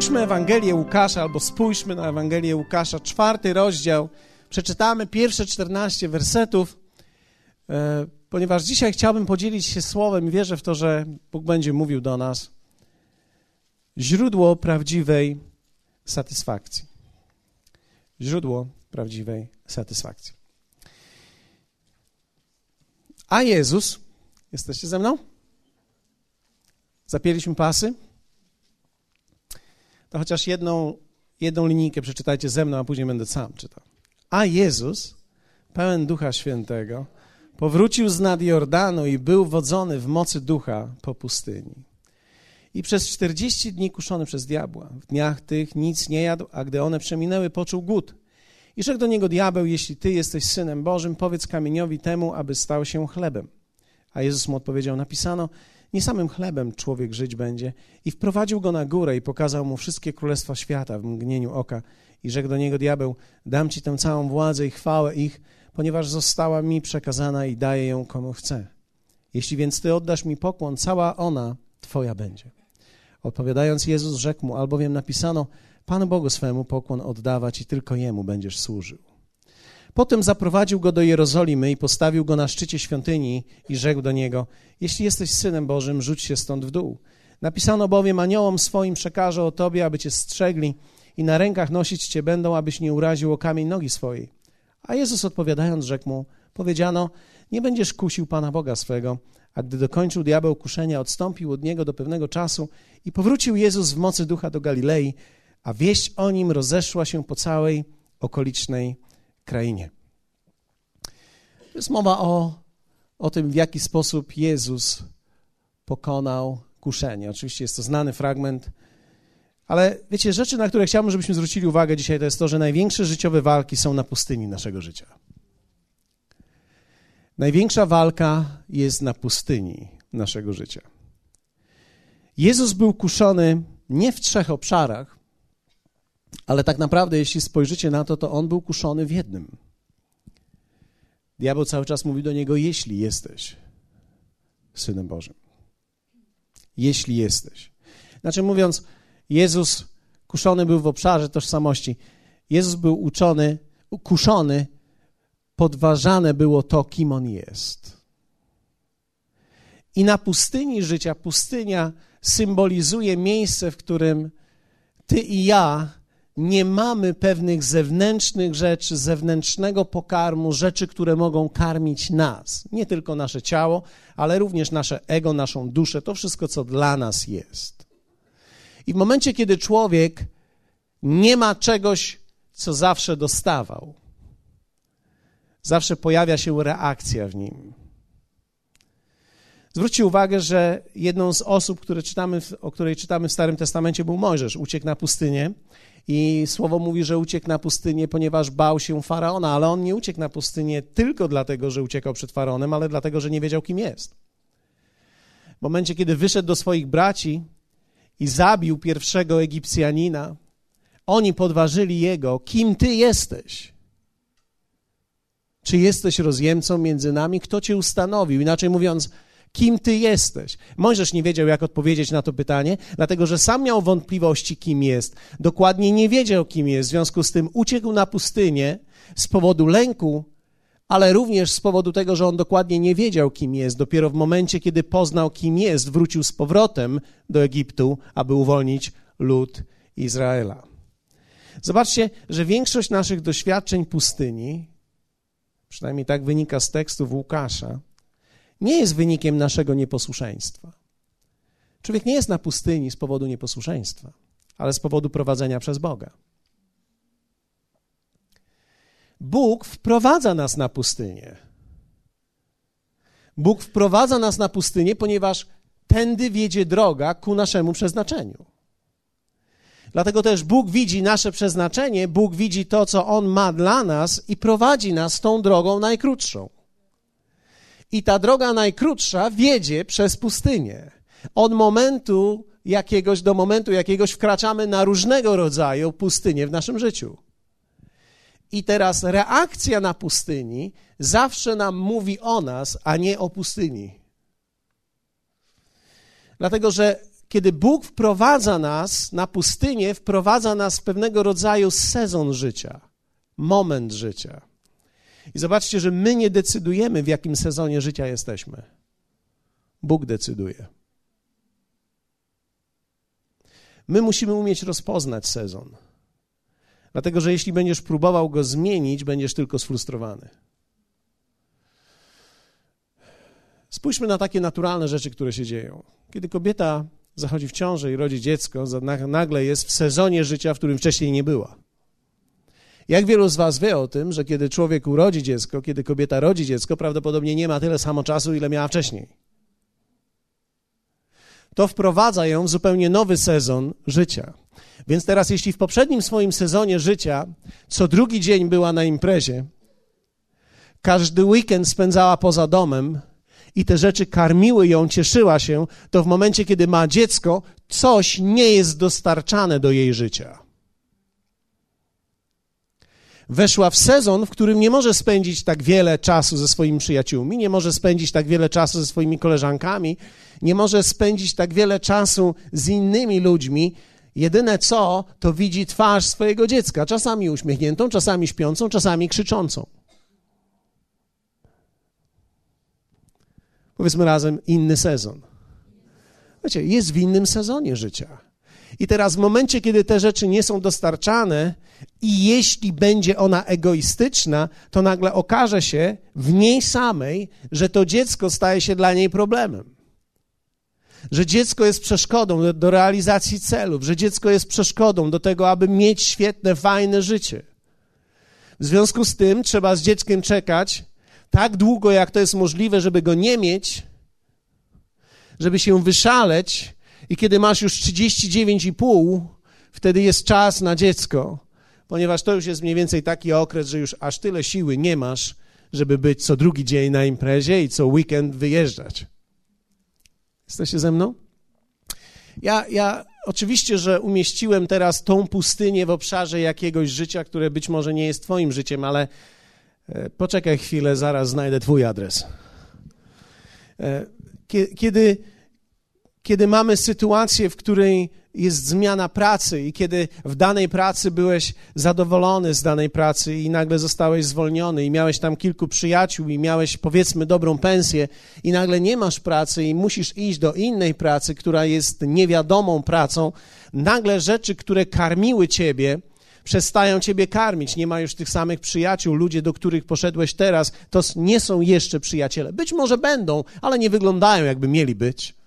Otwórzmy Ewangelię Łukasza albo spójrzmy na Ewangelię Łukasza, czwarty rozdział. Przeczytamy pierwsze 14 wersetów, e, ponieważ dzisiaj chciałbym podzielić się słowem wierzę w to, że Bóg będzie mówił do nas. Źródło prawdziwej satysfakcji. Źródło prawdziwej satysfakcji. A Jezus, jesteście ze mną? Zapięliśmy pasy? To chociaż jedną, jedną linijkę przeczytajcie ze mną, a później będę sam czytał. A Jezus, pełen Ducha Świętego, powrócił z nad Jordanu i był wodzony w mocy Ducha po pustyni. I przez czterdzieści dni kuszony przez diabła. W dniach tych nic nie jadł, a gdy one przeminęły, poczuł głód. I rzekł do niego diabeł, jeśli ty jesteś Synem Bożym, powiedz kamieniowi temu, aby stał się chlebem. A Jezus mu odpowiedział, napisano, nie samym chlebem człowiek żyć będzie. I wprowadził go na górę i pokazał mu wszystkie królestwa świata w mgnieniu oka. I rzekł do niego diabeł, dam ci tę całą władzę i chwałę ich, ponieważ została mi przekazana i daję ją komu chcę. Jeśli więc ty oddasz mi pokłon, cała ona twoja będzie. Odpowiadając Jezus rzekł mu, albowiem napisano, Panu Bogu swemu pokłon oddawać i tylko Jemu będziesz służył. Potem zaprowadził go do Jerozolimy i postawił go na szczycie świątyni i rzekł do niego: Jeśli jesteś synem Bożym, rzuć się stąd w dół. Napisano bowiem aniołom swoim przekaże o tobie, aby cię strzegli i na rękach nosić cię będą, abyś nie uraził o kamień nogi swojej. A Jezus odpowiadając, rzekł mu: Powiedziano: Nie będziesz kusił Pana Boga swego. A gdy dokończył diabeł kuszenia, odstąpił od niego do pewnego czasu i powrócił Jezus w mocy ducha do Galilei, a wieść o nim rozeszła się po całej okolicznej krainie. To jest mowa o, o tym, w jaki sposób Jezus pokonał kuszenie. Oczywiście jest to znany fragment, ale wiecie, rzeczy, na które chciałbym, żebyśmy zwrócili uwagę dzisiaj, to jest to, że największe życiowe walki są na pustyni naszego życia. Największa walka jest na pustyni naszego życia. Jezus był kuszony nie w trzech obszarach, ale tak naprawdę, jeśli spojrzycie na to, to on był kuszony w jednym. Diabeł cały czas mówi do niego: Jeśli jesteś synem Bożym. Jeśli jesteś. Znaczy, mówiąc, Jezus kuszony był w obszarze tożsamości. Jezus był uczony, kuszony, podważane było to, kim on jest. I na pustyni życia, pustynia symbolizuje miejsce, w którym ty i ja nie mamy pewnych zewnętrznych rzeczy, zewnętrznego pokarmu, rzeczy, które mogą karmić nas. Nie tylko nasze ciało, ale również nasze ego, naszą duszę, to wszystko, co dla nas jest. I w momencie, kiedy człowiek nie ma czegoś, co zawsze dostawał, zawsze pojawia się reakcja w nim. Zwróćcie uwagę, że jedną z osób, które czytamy, o której czytamy w Starym Testamencie, był Mojżesz. Uciekł na pustynię i słowo mówi, że uciekł na pustynię, ponieważ bał się faraona, ale on nie uciekł na pustynię tylko dlatego, że uciekał przed faraonem, ale dlatego, że nie wiedział, kim jest. W momencie, kiedy wyszedł do swoich braci i zabił pierwszego Egipcjanina, oni podważyli jego, kim ty jesteś. Czy jesteś rozjemcą między nami? Kto cię ustanowił? Inaczej mówiąc, kim ty jesteś. Mojżesz nie wiedział, jak odpowiedzieć na to pytanie, dlatego że sam miał wątpliwości, kim jest. Dokładnie nie wiedział, kim jest. W związku z tym uciekł na pustynię z powodu lęku, ale również z powodu tego, że on dokładnie nie wiedział, kim jest. Dopiero w momencie, kiedy poznał, kim jest, wrócił z powrotem do Egiptu, aby uwolnić lud Izraela. Zobaczcie, że większość naszych doświadczeń pustyni, przynajmniej tak wynika z tekstów Łukasza, nie jest wynikiem naszego nieposłuszeństwa. Człowiek nie jest na pustyni z powodu nieposłuszeństwa, ale z powodu prowadzenia przez Boga. Bóg wprowadza nas na pustynię. Bóg wprowadza nas na pustynię, ponieważ tędy wiedzie droga ku naszemu przeznaczeniu. Dlatego też Bóg widzi nasze przeznaczenie, Bóg widzi to, co On ma dla nas i prowadzi nas tą drogą najkrótszą. I ta droga najkrótsza wiedzie przez pustynię. Od momentu jakiegoś do momentu jakiegoś wkraczamy na różnego rodzaju pustynie w naszym życiu. I teraz reakcja na pustyni zawsze nam mówi o nas, a nie o pustyni. Dlatego, że kiedy Bóg wprowadza nas na pustynię, wprowadza nas w pewnego rodzaju sezon życia, moment życia. I zobaczcie, że my nie decydujemy, w jakim sezonie życia jesteśmy. Bóg decyduje. My musimy umieć rozpoznać sezon. Dlatego, że jeśli będziesz próbował go zmienić, będziesz tylko sfrustrowany. Spójrzmy na takie naturalne rzeczy, które się dzieją. Kiedy kobieta zachodzi w ciążę i rodzi dziecko, nagle jest w sezonie życia, w którym wcześniej nie była. Jak wielu z Was wie o tym, że kiedy człowiek urodzi dziecko, kiedy kobieta rodzi dziecko, prawdopodobnie nie ma tyle samo czasu, ile miała wcześniej. To wprowadza ją w zupełnie nowy sezon życia. Więc teraz, jeśli w poprzednim swoim sezonie życia co drugi dzień była na imprezie, każdy weekend spędzała poza domem i te rzeczy karmiły ją, cieszyła się, to w momencie, kiedy ma dziecko, coś nie jest dostarczane do jej życia. Weszła w sezon, w którym nie może spędzić tak wiele czasu ze swoimi przyjaciółmi, nie może spędzić tak wiele czasu ze swoimi koleżankami, nie może spędzić tak wiele czasu z innymi ludźmi, Jedyne co, to widzi twarz swojego dziecka, czasami uśmiechniętą, czasami śpiącą, czasami krzyczącą. Powiedzmy razem, inny sezon. Wiecie, jest w innym sezonie życia. I teraz w momencie, kiedy te rzeczy nie są dostarczane i jeśli będzie ona egoistyczna, to nagle okaże się w niej samej, że to dziecko staje się dla niej problemem że dziecko jest przeszkodą do, do realizacji celów, że dziecko jest przeszkodą do tego, aby mieć świetne, fajne życie. W związku z tym trzeba z dzieckiem czekać tak długo, jak to jest możliwe, żeby go nie mieć, żeby się wyszaleć i kiedy masz już 39,5, wtedy jest czas na dziecko, ponieważ to już jest mniej więcej taki okres, że już aż tyle siły nie masz, żeby być co drugi dzień na imprezie i co weekend wyjeżdżać. Jesteście ze mną? Ja, ja oczywiście, że umieściłem teraz tą pustynię w obszarze jakiegoś życia, które być może nie jest Twoim życiem, ale e, poczekaj chwilę, zaraz znajdę Twój adres. E, kiedy, kiedy mamy sytuację, w której jest zmiana pracy i kiedy w danej pracy byłeś zadowolony z danej pracy i nagle zostałeś zwolniony i miałeś tam kilku przyjaciół i miałeś powiedzmy dobrą pensję i nagle nie masz pracy i musisz iść do innej pracy, która jest niewiadomą pracą, nagle rzeczy, które karmiły ciebie, przestają ciebie karmić, nie ma już tych samych przyjaciół, ludzie, do których poszedłeś teraz, to nie są jeszcze przyjaciele. Być może będą, ale nie wyglądają jakby mieli być.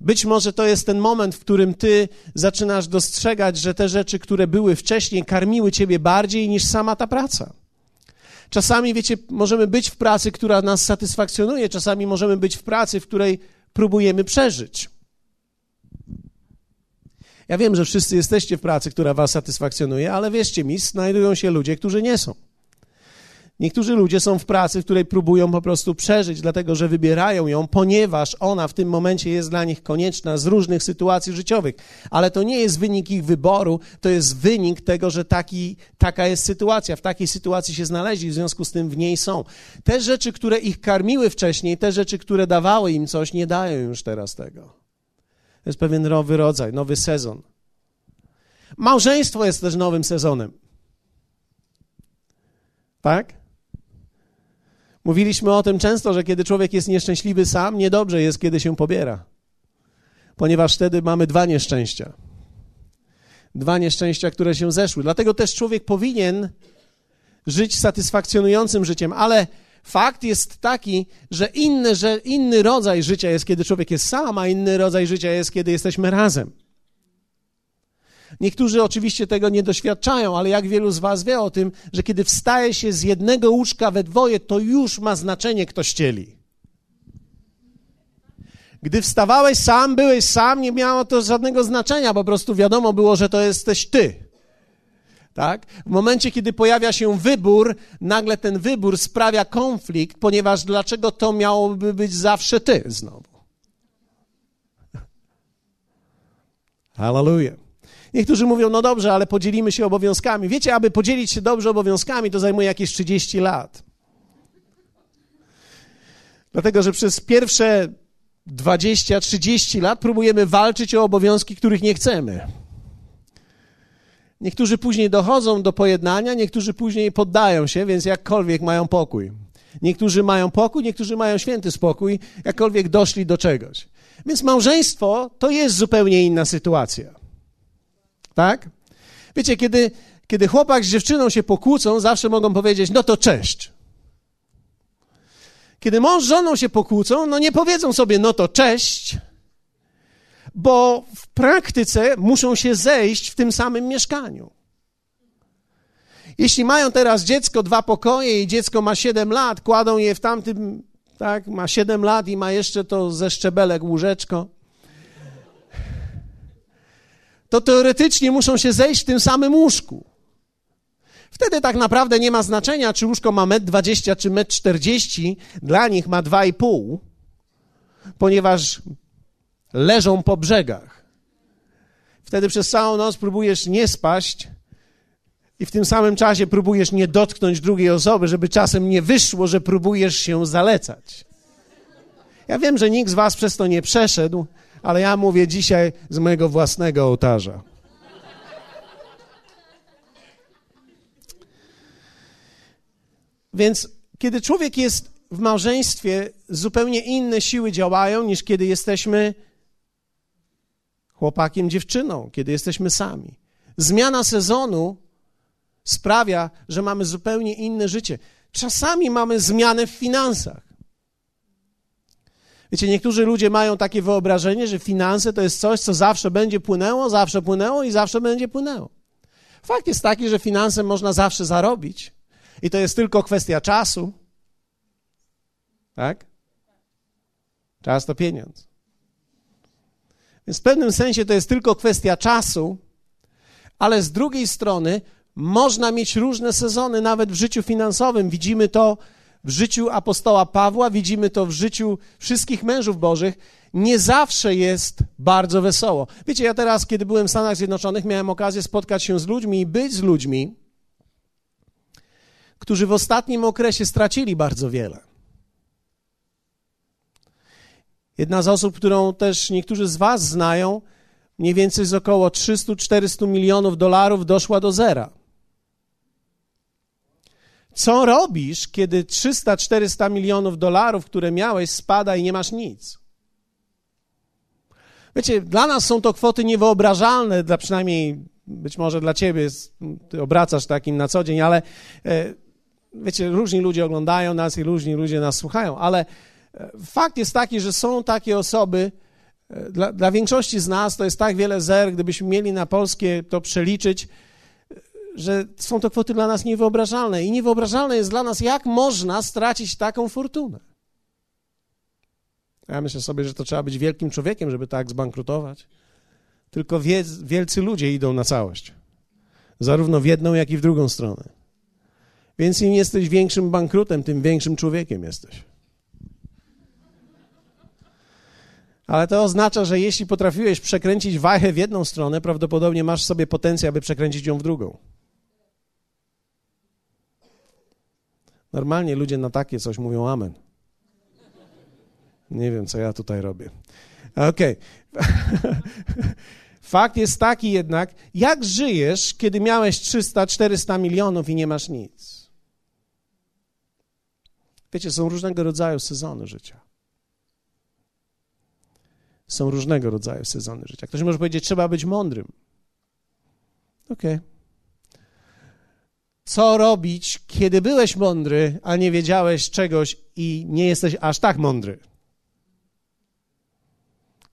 Być może to jest ten moment, w którym ty zaczynasz dostrzegać, że te rzeczy, które były wcześniej, karmiły ciebie bardziej niż sama ta praca. Czasami, wiecie, możemy być w pracy, która nas satysfakcjonuje, czasami możemy być w pracy, w której próbujemy przeżyć. Ja wiem, że wszyscy jesteście w pracy, która was satysfakcjonuje, ale wierzcie mi, znajdują się ludzie, którzy nie są. Niektórzy ludzie są w pracy, w której próbują po prostu przeżyć, dlatego że wybierają ją, ponieważ ona w tym momencie jest dla nich konieczna z różnych sytuacji życiowych. Ale to nie jest wynik ich wyboru, to jest wynik tego, że taki, taka jest sytuacja. W takiej sytuacji się znaleźli, w związku z tym w niej są. Te rzeczy, które ich karmiły wcześniej, te rzeczy, które dawały im coś, nie dają już teraz tego. To jest pewien nowy rodzaj, nowy sezon. Małżeństwo jest też nowym sezonem. Tak? Mówiliśmy o tym często, że kiedy człowiek jest nieszczęśliwy sam, niedobrze jest, kiedy się pobiera, ponieważ wtedy mamy dwa nieszczęścia. Dwa nieszczęścia, które się zeszły. Dlatego też człowiek powinien żyć satysfakcjonującym życiem, ale fakt jest taki, że inny, że inny rodzaj życia jest, kiedy człowiek jest sam, a inny rodzaj życia jest, kiedy jesteśmy razem. Niektórzy oczywiście tego nie doświadczają, ale jak wielu z Was wie o tym, że kiedy wstaje się z jednego łóżka we dwoje, to już ma znaczenie, kto ścieli. Gdy wstawałeś sam, byłeś sam, nie miało to żadnego znaczenia, po prostu wiadomo było, że to jesteś ty. Tak? W momencie, kiedy pojawia się wybór, nagle ten wybór sprawia konflikt, ponieważ dlaczego to miałoby być zawsze ty znowu? Hallelujah. Niektórzy mówią, no dobrze, ale podzielimy się obowiązkami. Wiecie, aby podzielić się dobrze obowiązkami, to zajmuje jakieś 30 lat. Dlatego, że przez pierwsze 20-30 lat próbujemy walczyć o obowiązki, których nie chcemy. Niektórzy później dochodzą do pojednania, niektórzy później poddają się, więc jakkolwiek mają pokój. Niektórzy mają pokój, niektórzy mają święty spokój, jakkolwiek doszli do czegoś. Więc małżeństwo to jest zupełnie inna sytuacja. Tak? Wiecie, kiedy, kiedy chłopak z dziewczyną się pokłócą, zawsze mogą powiedzieć: No to cześć. Kiedy mąż z żoną się pokłócą, no nie powiedzą sobie: No to cześć, bo w praktyce muszą się zejść w tym samym mieszkaniu. Jeśli mają teraz dziecko, dwa pokoje i dziecko ma 7 lat, kładą je w tamtym, tak, ma 7 lat i ma jeszcze to ze szczebelek łóżeczko, to teoretycznie muszą się zejść w tym samym łóżku. Wtedy tak naprawdę nie ma znaczenia, czy łóżko ma 1,20 m czy 1,40 m, dla nich ma 2,5 ponieważ leżą po brzegach. Wtedy przez całą noc próbujesz nie spaść i w tym samym czasie próbujesz nie dotknąć drugiej osoby, żeby czasem nie wyszło, że próbujesz się zalecać. Ja wiem, że nikt z Was przez to nie przeszedł, ale ja mówię dzisiaj z mojego własnego ołtarza. Więc kiedy człowiek jest w małżeństwie, zupełnie inne siły działają niż kiedy jesteśmy chłopakiem, dziewczyną, kiedy jesteśmy sami. Zmiana sezonu sprawia, że mamy zupełnie inne życie. Czasami mamy zmianę w finansach. Wiecie, niektórzy ludzie mają takie wyobrażenie, że finanse to jest coś, co zawsze będzie płynęło, zawsze płynęło i zawsze będzie płynęło. Fakt jest taki, że finanse można zawsze zarobić i to jest tylko kwestia czasu. Tak? Czas to pieniądz. Więc w pewnym sensie to jest tylko kwestia czasu, ale z drugiej strony można mieć różne sezony, nawet w życiu finansowym. Widzimy to w życiu apostoła Pawła, widzimy to w życiu wszystkich mężów bożych. Nie zawsze jest bardzo wesoło. Wiecie, ja teraz, kiedy byłem w Stanach Zjednoczonych, miałem okazję spotkać się z ludźmi i być z ludźmi, którzy w ostatnim okresie stracili bardzo wiele. Jedna z osób, którą też niektórzy z Was znają, mniej więcej z około 300-400 milionów dolarów doszła do zera. Co robisz, kiedy 300-400 milionów dolarów, które miałeś, spada i nie masz nic? Wiecie, dla nas są to kwoty niewyobrażalne, dla przynajmniej być może dla ciebie, ty obracasz takim na co dzień, ale e, wiecie, różni ludzie oglądają nas i różni ludzie nas słuchają, ale e, fakt jest taki, że są takie osoby, e, dla, dla większości z nas to jest tak wiele zer, gdybyśmy mieli na polskie to przeliczyć, że są to kwoty dla nas niewyobrażalne. I niewyobrażalne jest dla nas, jak można stracić taką fortunę. Ja myślę sobie, że to trzeba być wielkim człowiekiem, żeby tak zbankrutować. Tylko wielcy ludzie idą na całość. Zarówno w jedną, jak i w drugą stronę. Więc im jesteś większym bankrutem, tym większym człowiekiem jesteś. Ale to oznacza, że jeśli potrafiłeś przekręcić wajchę w jedną stronę, prawdopodobnie masz sobie potencjał, aby przekręcić ją w drugą. Normalnie ludzie na takie coś mówią amen. Nie wiem, co ja tutaj robię. Okej. Okay. Fakt jest taki jednak, jak żyjesz, kiedy miałeś 300-400 milionów i nie masz nic? Wiecie, są różnego rodzaju sezony życia. Są różnego rodzaju sezony życia. Ktoś może powiedzieć, trzeba być mądrym. Okej. Okay co robić, kiedy byłeś mądry, a nie wiedziałeś czegoś i nie jesteś aż tak mądry.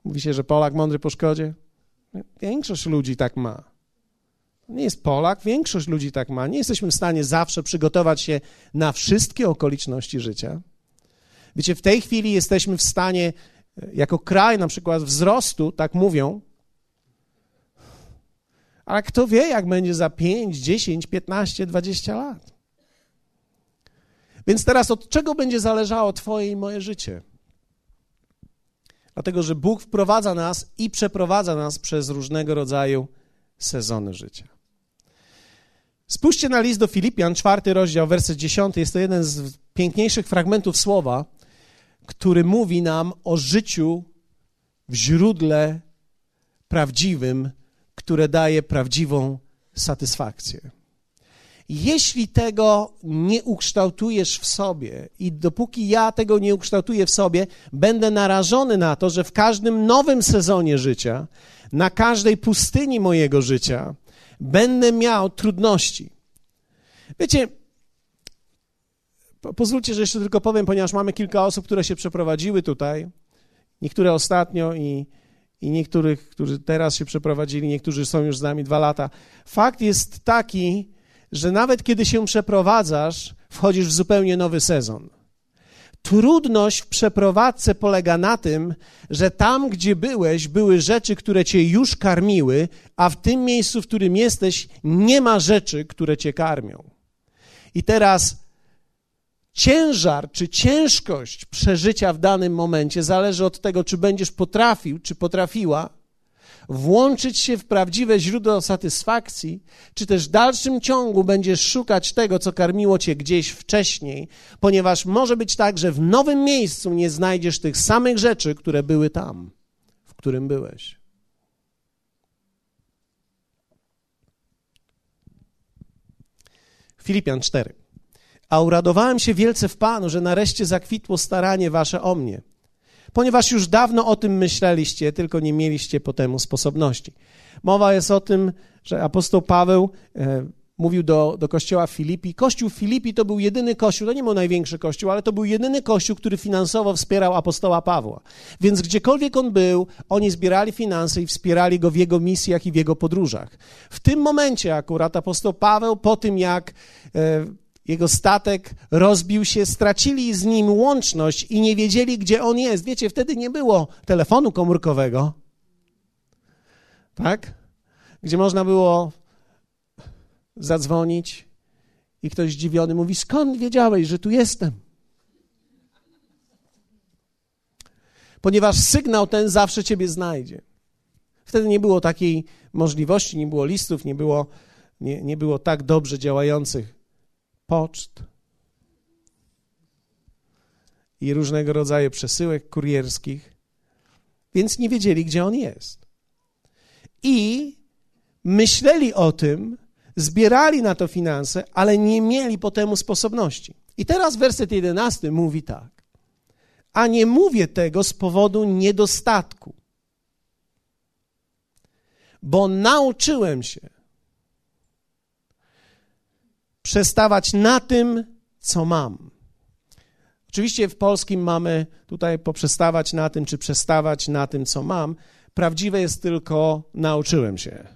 Mówi się, że Polak mądry po szkodzie. Większość ludzi tak ma. Nie jest Polak, większość ludzi tak ma. Nie jesteśmy w stanie zawsze przygotować się na wszystkie okoliczności życia. Wiecie, w tej chwili jesteśmy w stanie, jako kraj na przykład wzrostu, tak mówią, ale kto wie, jak będzie za 5, 10, 15, 20 lat. Więc teraz od czego będzie zależało Twoje i moje życie? Dlatego, że Bóg wprowadza nas i przeprowadza nas przez różnego rodzaju sezony życia. Spójrzcie na list do Filipian, czwarty rozdział, werset dziesiąty. Jest to jeden z piękniejszych fragmentów słowa, który mówi nam o życiu w źródle prawdziwym, które daje prawdziwą satysfakcję. Jeśli tego nie ukształtujesz w sobie i dopóki ja tego nie ukształtuję w sobie, będę narażony na to, że w każdym nowym sezonie życia, na każdej pustyni mojego życia, będę miał trudności. Wiecie, pozwólcie, że jeszcze tylko powiem, ponieważ mamy kilka osób, które się przeprowadziły tutaj, niektóre ostatnio i, i niektórych, którzy teraz się przeprowadzili, niektórzy są już z nami dwa lata. Fakt jest taki, że nawet kiedy się przeprowadzasz, wchodzisz w zupełnie nowy sezon. Trudność w przeprowadzce polega na tym, że tam, gdzie byłeś, były rzeczy, które cię już karmiły, a w tym miejscu, w którym jesteś, nie ma rzeczy, które cię karmią. I teraz ciężar czy ciężkość przeżycia w danym momencie zależy od tego, czy będziesz potrafił, czy potrafiła włączyć się w prawdziwe źródło satysfakcji, czy też w dalszym ciągu będziesz szukać tego, co karmiło cię gdzieś wcześniej, ponieważ może być tak, że w nowym miejscu nie znajdziesz tych samych rzeczy, które były tam, w którym byłeś. Filipian 4. A uradowałem się wielce w Panu, że nareszcie zakwitło staranie wasze o mnie – ponieważ już dawno o tym myśleliście, tylko nie mieliście po temu sposobności. Mowa jest o tym, że apostoł Paweł e, mówił do, do kościoła Filipi. Kościół Filipi to był jedyny kościół, to nie był największy kościół, ale to był jedyny kościół, który finansowo wspierał apostoła Pawła. Więc gdziekolwiek on był, oni zbierali finanse i wspierali go w jego misjach i w jego podróżach. W tym momencie akurat apostoł Paweł, po tym jak e, jego statek rozbił się, stracili z nim łączność i nie wiedzieli, gdzie on jest. Wiecie, wtedy nie było telefonu komórkowego, tak? Gdzie można było zadzwonić i ktoś zdziwiony mówi: Skąd wiedziałeś, że tu jestem? Ponieważ sygnał ten zawsze ciebie znajdzie. Wtedy nie było takiej możliwości, nie było listów, nie było, nie, nie było tak dobrze działających poczt i różnego rodzaju przesyłek kurierskich, więc nie wiedzieli, gdzie on jest. I myśleli o tym, zbierali na to finanse, ale nie mieli po temu sposobności. I teraz werset jedenasty mówi tak. A nie mówię tego z powodu niedostatku, bo nauczyłem się, przestawać na tym, co mam. Oczywiście w polskim mamy tutaj poprzestawać na tym, czy przestawać na tym, co mam. Prawdziwe jest tylko nauczyłem się.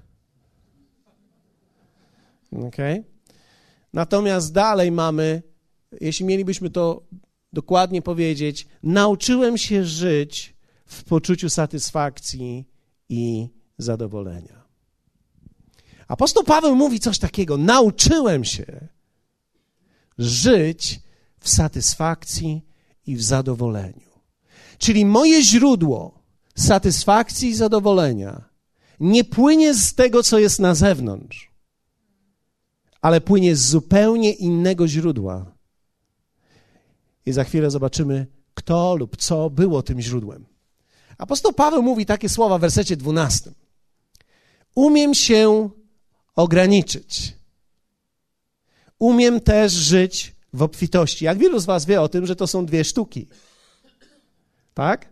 Ok? Natomiast dalej mamy, jeśli mielibyśmy to dokładnie powiedzieć, nauczyłem się żyć w poczuciu satysfakcji i zadowolenia. Apostoł Paweł mówi coś takiego: Nauczyłem się żyć w satysfakcji i w zadowoleniu. Czyli moje źródło satysfakcji i zadowolenia nie płynie z tego, co jest na zewnątrz, ale płynie z zupełnie innego źródła. I za chwilę zobaczymy, kto lub co było tym źródłem. Apostoł Paweł mówi takie słowa w wersecie 12. Umiem się ograniczyć. Umiem też żyć w obfitości. Jak wielu z Was wie o tym, że to są dwie sztuki? Tak?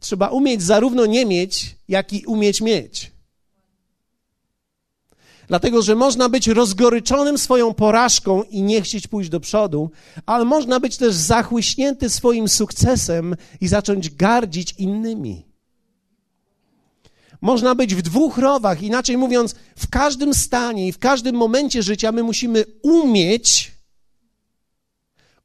Trzeba umieć zarówno nie mieć, jak i umieć mieć. Dlatego, że można być rozgoryczonym swoją porażką i nie chcieć pójść do przodu, ale można być też zachłyśnięty swoim sukcesem i zacząć gardzić innymi. Można być w dwóch rowach, inaczej mówiąc, w każdym stanie i w każdym momencie życia my musimy umieć,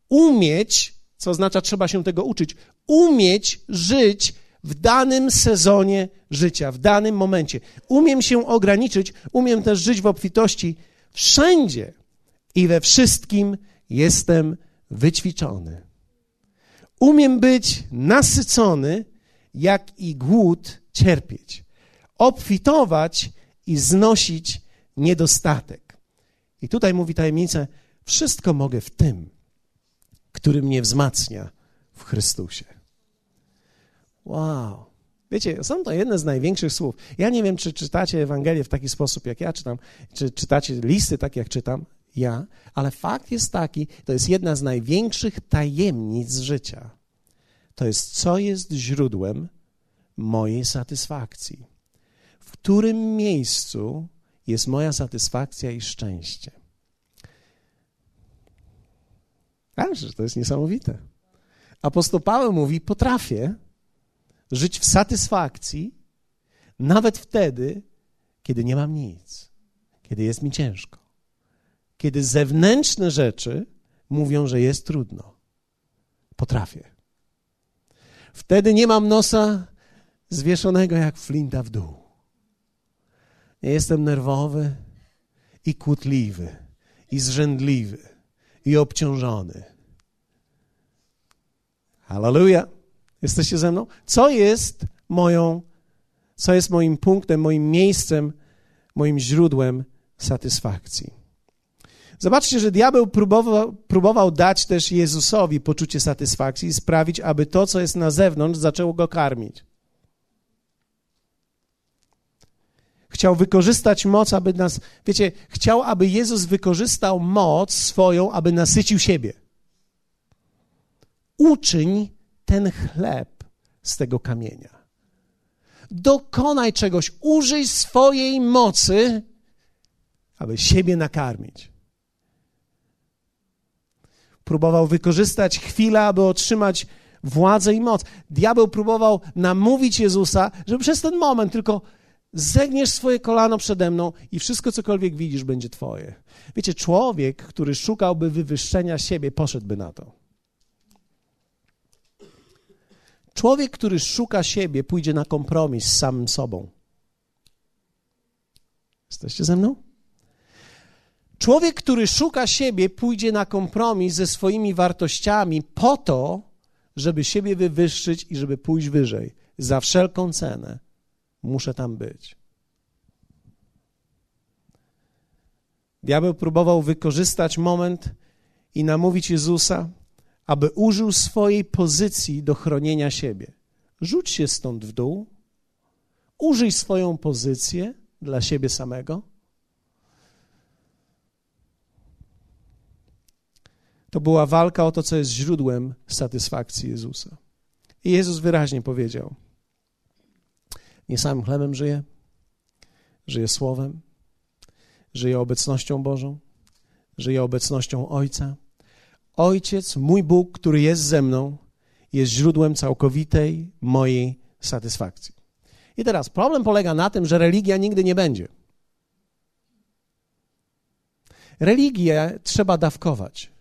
umieć, co oznacza trzeba się tego uczyć, umieć żyć w danym sezonie życia, w danym momencie. Umiem się ograniczyć, umiem też żyć w obfitości wszędzie i we wszystkim jestem wyćwiczony. Umiem być nasycony, jak i głód cierpieć obfitować i znosić niedostatek. I tutaj mówi tajemnicę, wszystko mogę w tym, który mnie wzmacnia w Chrystusie. Wow. Wiecie, są to jedne z największych słów. Ja nie wiem, czy czytacie Ewangelię w taki sposób, jak ja czytam, czy czytacie listy tak, jak czytam ja, ale fakt jest taki, to jest jedna z największych tajemnic życia. To jest, co jest źródłem mojej satysfakcji. Którym miejscu jest moja satysfakcja i szczęście. że to jest niesamowite. Apostoł Paweł mówi: Potrafię żyć w satysfakcji, nawet wtedy, kiedy nie mam nic, kiedy jest mi ciężko, kiedy zewnętrzne rzeczy mówią, że jest trudno. Potrafię. Wtedy nie mam nosa zwieszonego jak flinta w dół. Nie jestem nerwowy i kłótliwy, i zrzędliwy, i obciążony. Hallelujah. Jesteście ze mną? Co jest moją, co jest moim punktem, moim miejscem, moim źródłem satysfakcji? Zobaczcie, że diabeł próbował, próbował dać też Jezusowi poczucie satysfakcji i sprawić, aby to, co jest na zewnątrz, zaczęło go karmić. Chciał wykorzystać moc, aby nas, wiecie, chciał, aby Jezus wykorzystał moc swoją, aby nasycił siebie. Uczyń ten chleb z tego kamienia. Dokonaj czegoś, użyj swojej mocy, aby siebie nakarmić. Próbował wykorzystać chwilę, aby otrzymać władzę i moc. Diabeł próbował namówić Jezusa, żeby przez ten moment tylko zegniesz swoje kolano przede mną i wszystko, cokolwiek widzisz, będzie Twoje. Wiecie, człowiek, który szukałby wywyższenia siebie, poszedłby na to. Człowiek, który szuka siebie, pójdzie na kompromis z samym sobą. Jesteście ze mną? Człowiek, który szuka siebie, pójdzie na kompromis ze swoimi wartościami po to, żeby siebie wywyższyć i żeby pójść wyżej. Za wszelką cenę muszę tam być. Diabeł próbował wykorzystać moment i namówić Jezusa, aby użył swojej pozycji do chronienia siebie. Rzuć się stąd w dół, użyj swoją pozycję dla siebie samego. To była walka o to, co jest źródłem satysfakcji Jezusa. I Jezus wyraźnie powiedział: Nie samym chlebem żyje, żyje słowem, żyje obecnością Bożą, żyje obecnością Ojca Ojciec, mój Bóg, który jest ze mną, jest źródłem całkowitej mojej satysfakcji. I teraz problem polega na tym, że religia nigdy nie będzie. Religię trzeba dawkować.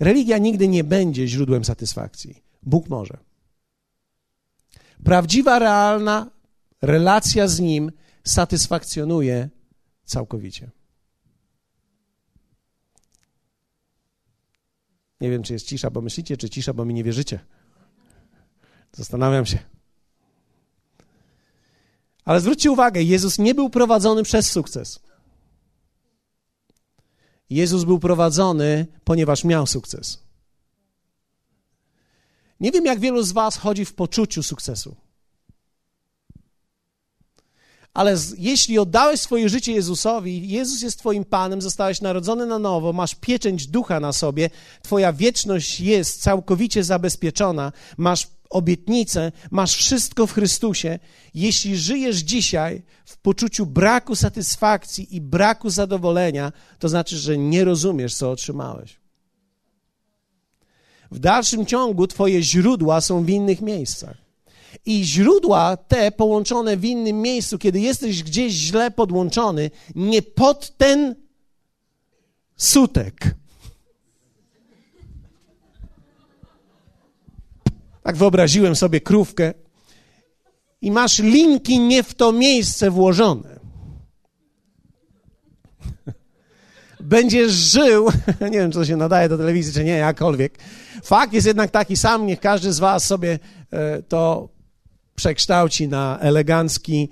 Religia nigdy nie będzie źródłem satysfakcji. Bóg może. Prawdziwa, realna relacja z Nim satysfakcjonuje całkowicie. Nie wiem, czy jest cisza, bo myślicie, czy cisza, bo mi nie wierzycie. Zastanawiam się. Ale zwróćcie uwagę, Jezus nie był prowadzony przez sukces. Jezus był prowadzony, ponieważ miał sukces. Nie wiem, jak wielu z Was chodzi w poczuciu sukcesu. Ale z, jeśli oddałeś swoje życie Jezusowi, Jezus jest Twoim Panem, zostałeś narodzony na nowo, masz pieczęć ducha na sobie, Twoja wieczność jest całkowicie zabezpieczona, masz obietnicę, masz wszystko w Chrystusie. Jeśli żyjesz dzisiaj w poczuciu braku satysfakcji i braku zadowolenia, to znaczy, że nie rozumiesz, co otrzymałeś. W dalszym ciągu Twoje źródła są w innych miejscach. I źródła te połączone w innym miejscu, kiedy jesteś gdzieś źle podłączony, nie pod ten sutek. Tak wyobraziłem sobie krówkę i masz linki nie w to miejsce włożone. Będziesz żył, nie wiem, czy to się nadaje do telewizji, czy nie, jakkolwiek. Fakt jest jednak taki sam, niech każdy z Was sobie e, to przekształci na elegancki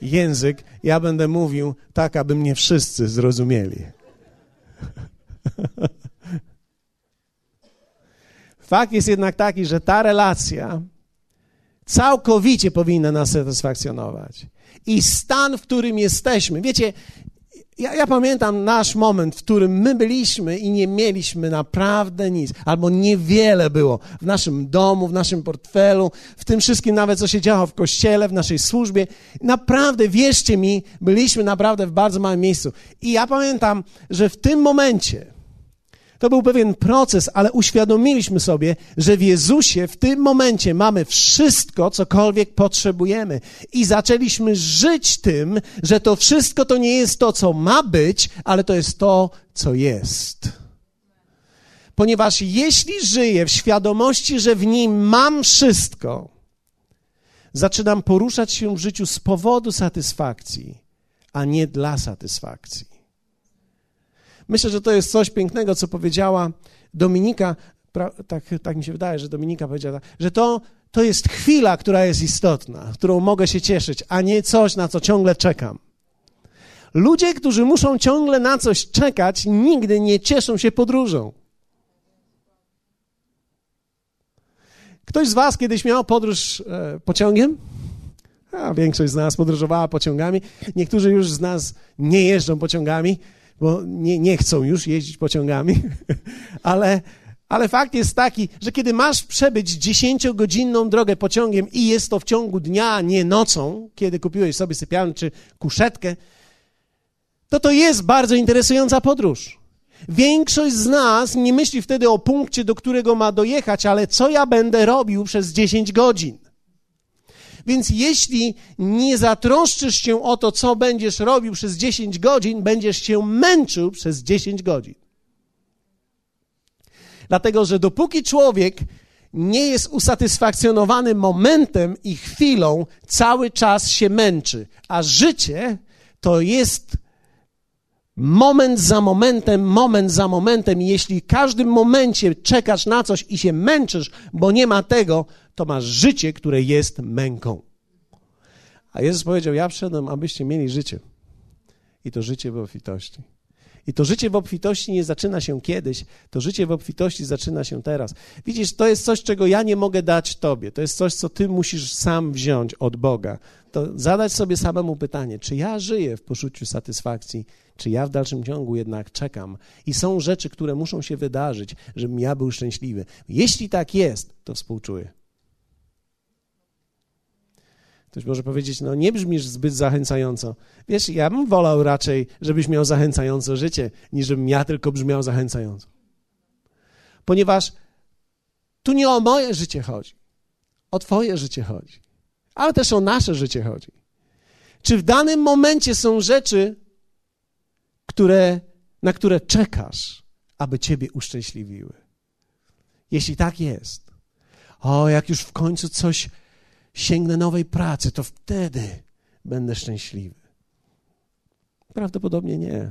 język, ja będę mówił tak, aby mnie wszyscy zrozumieli. Fakt jest jednak taki, że ta relacja całkowicie powinna nas satysfakcjonować. I stan, w którym jesteśmy, wiecie, ja, ja, pamiętam nasz moment, w którym my byliśmy i nie mieliśmy naprawdę nic, albo niewiele było w naszym domu, w naszym portfelu, w tym wszystkim nawet, co się działo w kościele, w naszej służbie. Naprawdę, wierzcie mi, byliśmy naprawdę w bardzo małym miejscu. I ja pamiętam, że w tym momencie, to był pewien proces, ale uświadomiliśmy sobie, że w Jezusie w tym momencie mamy wszystko, cokolwiek potrzebujemy. I zaczęliśmy żyć tym, że to wszystko to nie jest to, co ma być, ale to jest to, co jest. Ponieważ jeśli żyję w świadomości, że w nim mam wszystko, zaczynam poruszać się w życiu z powodu satysfakcji, a nie dla satysfakcji. Myślę, że to jest coś pięknego, co powiedziała Dominika, tak, tak mi się wydaje, że Dominika powiedziała, że to, to jest chwila, która jest istotna, którą mogę się cieszyć, a nie coś, na co ciągle czekam. Ludzie, którzy muszą ciągle na coś czekać, nigdy nie cieszą się podróżą. Ktoś z Was kiedyś miał podróż e, pociągiem? A większość z nas podróżowała pociągami. Niektórzy już z nas nie jeżdżą pociągami bo nie, nie chcą już jeździć pociągami, ale, ale fakt jest taki, że kiedy masz przebyć dziesięciogodzinną drogę pociągiem i jest to w ciągu dnia, nie nocą, kiedy kupiłeś sobie sypialnię czy kuszetkę, to to jest bardzo interesująca podróż. Większość z nas nie myśli wtedy o punkcie, do którego ma dojechać, ale co ja będę robił przez 10 godzin. Więc jeśli nie zatroszczysz się o to, co będziesz robił przez 10 godzin, będziesz się męczył przez 10 godzin. Dlatego, że dopóki człowiek nie jest usatysfakcjonowany momentem i chwilą, cały czas się męczy. A życie to jest moment za momentem, moment za momentem. I jeśli w każdym momencie czekasz na coś i się męczysz, bo nie ma tego, to masz życie, które jest męką. A Jezus powiedział: Ja przyszedłem, abyście mieli życie. I to życie w obfitości. I to życie w obfitości nie zaczyna się kiedyś, to życie w obfitości zaczyna się teraz. Widzisz, to jest coś, czego ja nie mogę dać Tobie. To jest coś, co Ty musisz sam wziąć od Boga. To zadać sobie samemu pytanie, czy ja żyję w poczuciu satysfakcji, czy ja w dalszym ciągu jednak czekam. I są rzeczy, które muszą się wydarzyć, żebym ja był szczęśliwy. Jeśli tak jest, to współczuję. Ktoś może powiedzieć, no nie brzmisz zbyt zachęcająco. Wiesz, ja bym wolał raczej, żebyś miał zachęcające życie, niż żebym ja tylko brzmiał zachęcająco. Ponieważ tu nie o moje życie chodzi, o Twoje życie chodzi, ale też o nasze życie chodzi. Czy w danym momencie są rzeczy, które, na które czekasz, aby Ciebie uszczęśliwiły? Jeśli tak jest, o, jak już w końcu coś sięgnę nowej pracy, to wtedy będę szczęśliwy. Prawdopodobnie nie.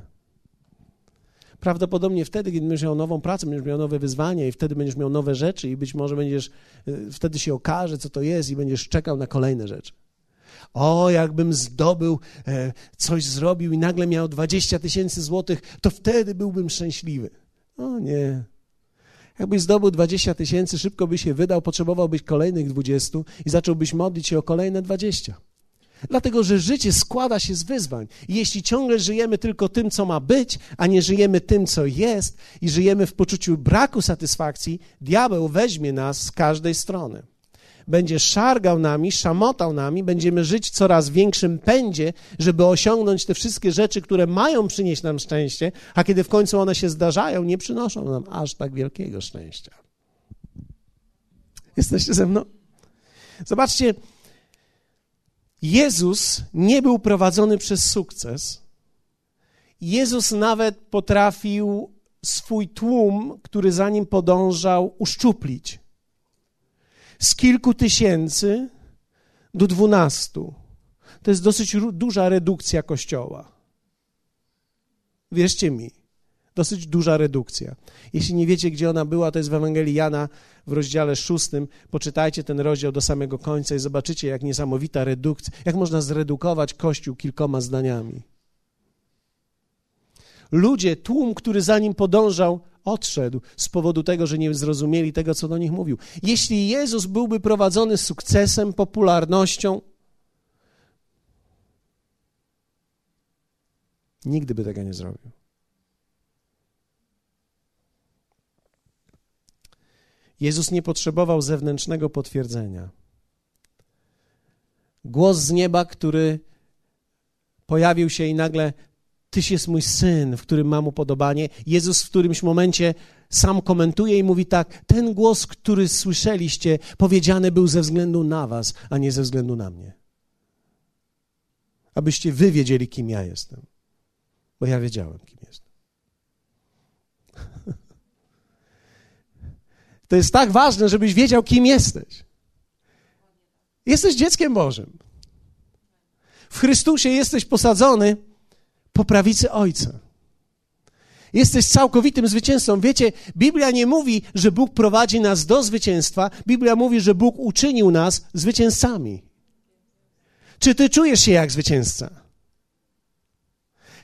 Prawdopodobnie wtedy, kiedy będziesz miał nową pracę, będziesz miał nowe wyzwania i wtedy będziesz miał nowe rzeczy i być może będziesz, y, wtedy się okaże, co to jest i będziesz czekał na kolejne rzeczy. O, jakbym zdobył, e, coś zrobił i nagle miał 20 tysięcy złotych, to wtedy byłbym szczęśliwy. O nie, Jakbyś zdobył 20 tysięcy, szybko byś się wydał, potrzebowałbyś kolejnych 20 i zacząłbyś modlić się o kolejne 20. Dlatego, że życie składa się z wyzwań. I jeśli ciągle żyjemy tylko tym, co ma być, a nie żyjemy tym, co jest, i żyjemy w poczuciu braku satysfakcji, diabeł weźmie nas z każdej strony będzie szargał nami, szamotał nami, będziemy żyć w coraz większym pędzie, żeby osiągnąć te wszystkie rzeczy, które mają przynieść nam szczęście, a kiedy w końcu one się zdarzają, nie przynoszą nam aż tak wielkiego szczęścia. Jesteście ze mną? Zobaczcie, Jezus nie był prowadzony przez sukces. Jezus nawet potrafił swój tłum, który za nim podążał, uszczuplić z kilku tysięcy do dwunastu. To jest dosyć duża redukcja kościoła. Wierzcie mi, dosyć duża redukcja. Jeśli nie wiecie, gdzie ona była, to jest w Ewangelii Jana w rozdziale szóstym. Poczytajcie ten rozdział do samego końca i zobaczycie, jak niesamowita redukcja, jak można zredukować Kościół kilkoma zdaniami. Ludzie, tłum, który za nim podążał, odszedł z powodu tego, że nie zrozumieli tego, co do nich mówił. Jeśli Jezus byłby prowadzony sukcesem, popularnością, nigdy by tego nie zrobił. Jezus nie potrzebował zewnętrznego potwierdzenia. Głos z nieba, który pojawił się i nagle Tyś jest mój syn, w którym mam upodobanie. Jezus w którymś momencie sam komentuje i mówi tak: Ten głos, który słyszeliście, powiedziany był ze względu na Was, a nie ze względu na mnie. Abyście wy wiedzieli, kim ja jestem. Bo ja wiedziałem, kim jestem. To jest tak ważne, żebyś wiedział, kim jesteś. Jesteś dzieckiem Bożym. W Chrystusie jesteś posadzony po prawicy Ojca. Jesteś całkowitym zwycięzcą. Wiecie, Biblia nie mówi, że Bóg prowadzi nas do zwycięstwa. Biblia mówi, że Bóg uczynił nas zwycięzcami. Czy ty czujesz się jak zwycięzca?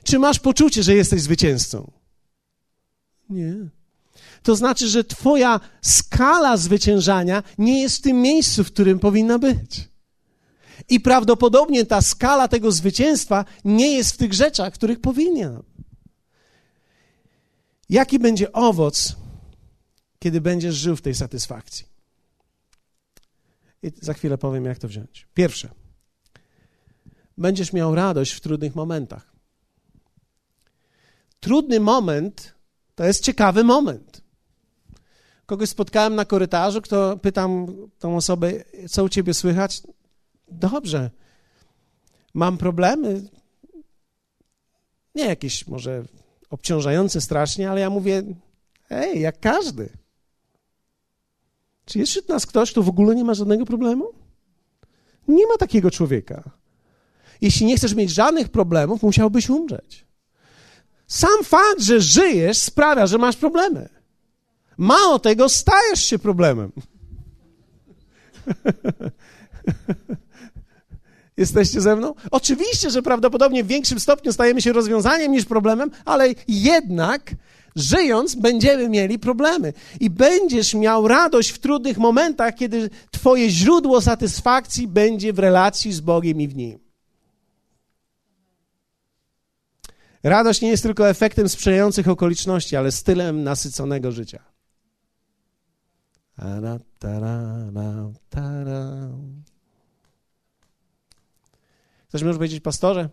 Czy masz poczucie, że jesteś zwycięzcą? Nie. To znaczy, że Twoja skala zwyciężania nie jest w tym miejscu, w którym powinna być. I prawdopodobnie ta skala tego zwycięstwa nie jest w tych rzeczach, których powinna. Jaki będzie owoc, kiedy będziesz żył w tej satysfakcji? I za chwilę powiem, jak to wziąć. Pierwsze, będziesz miał radość w trudnych momentach. Trudny moment to jest ciekawy moment. Kogoś spotkałem na korytarzu, kto pytam tą osobę, co u ciebie słychać? Dobrze. Mam problemy. Nie jakieś może obciążające strasznie, ale ja mówię, ej, jak każdy. Czy jest wśród nas ktoś, kto w ogóle nie ma żadnego problemu? Nie ma takiego człowieka. Jeśli nie chcesz mieć żadnych problemów, musiałbyś umrzeć. Sam fakt, że żyjesz, sprawia, że masz problemy. Mało tego, stajesz się problemem. Jesteście ze mną? Oczywiście, że prawdopodobnie w większym stopniu stajemy się rozwiązaniem niż problemem, ale jednak żyjąc będziemy mieli problemy. I będziesz miał radość w trudnych momentach, kiedy Twoje źródło satysfakcji będzie w relacji z Bogiem i w Nim. Radość nie jest tylko efektem sprzyjających okoliczności, ale stylem nasyconego życia. Ktoś może powiedzieć, pastorze,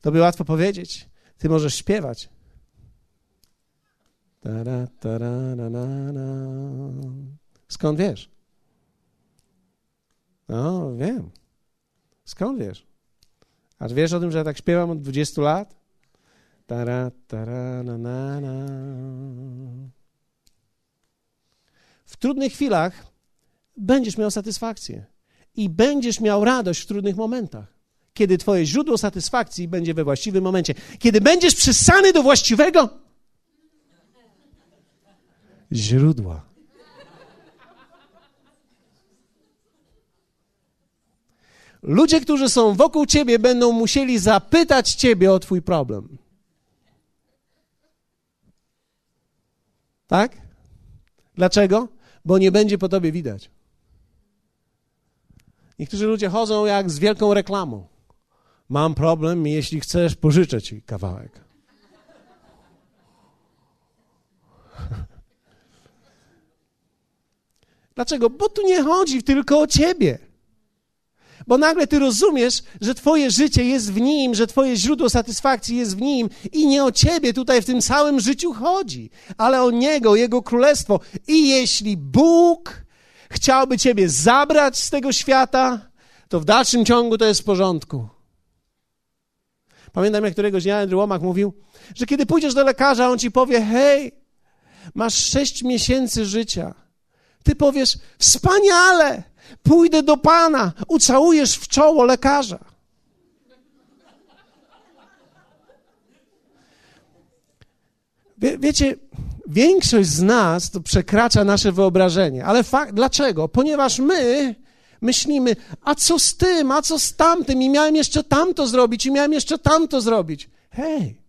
to by łatwo powiedzieć, ty możesz śpiewać. Tara, tara. Skąd wiesz? No, wiem. Skąd wiesz? A wiesz o tym, że ja tak śpiewam od 20 lat? Tara, tara, na, na, na. Trudnych chwilach będziesz miał satysfakcję i będziesz miał radość w trudnych momentach kiedy Twoje źródło satysfakcji będzie we właściwym momencie. Kiedy będziesz przysany do właściwego źródła. Ludzie, którzy są wokół Ciebie, będą musieli zapytać Ciebie o Twój problem. Tak? Dlaczego? Bo nie będzie po Tobie widać. Niektórzy ludzie chodzą jak z wielką reklamą. Mam problem, jeśli chcesz, pożyczę ci kawałek. Dlaczego? Bo tu nie chodzi tylko o ciebie. Bo nagle ty rozumiesz, że twoje życie jest w nim, że twoje źródło satysfakcji jest w nim i nie o ciebie tutaj w tym całym życiu chodzi, ale o niego, jego królestwo. I jeśli Bóg chciałby ciebie zabrać z tego świata, to w dalszym ciągu to jest w porządku. Pamiętam, jak któregoś dnia Andrew Womack mówił, że kiedy pójdziesz do lekarza, on ci powie, hej, masz sześć miesięcy życia. Ty powiesz, wspaniale, pójdę do Pana, ucałujesz w czoło lekarza. Wie, wiecie, większość z nas to przekracza nasze wyobrażenie, ale fakt, dlaczego? Ponieważ my myślimy, a co z tym, a co z tamtym, i miałem jeszcze tamto zrobić, i miałem jeszcze tamto zrobić. Hej,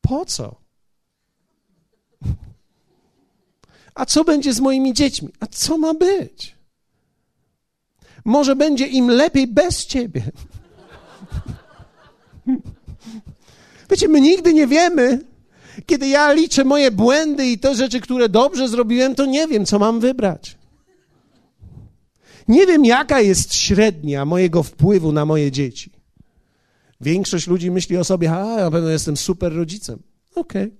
po co? A co będzie z moimi dziećmi? A co ma być? Może będzie im lepiej bez ciebie. Wiecie, my nigdy nie wiemy, kiedy ja liczę moje błędy i te rzeczy, które dobrze zrobiłem, to nie wiem, co mam wybrać. Nie wiem, jaka jest średnia mojego wpływu na moje dzieci. Większość ludzi myśli o sobie, a na pewno jestem super rodzicem. Okej. Okay.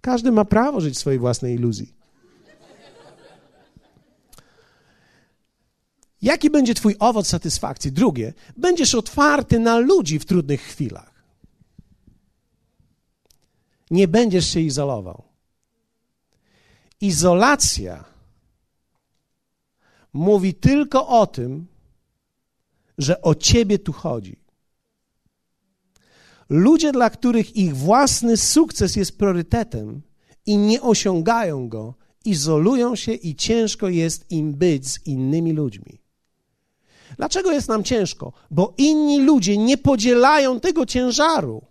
Każdy ma prawo żyć w swojej własnej iluzji. Jaki będzie Twój owoc satysfakcji? Drugie, będziesz otwarty na ludzi w trudnych chwilach. Nie będziesz się izolował. Izolacja mówi tylko o tym, że o Ciebie tu chodzi. Ludzie, dla których ich własny sukces jest priorytetem i nie osiągają go, izolują się i ciężko jest im być z innymi ludźmi. Dlaczego jest nam ciężko? Bo inni ludzie nie podzielają tego ciężaru.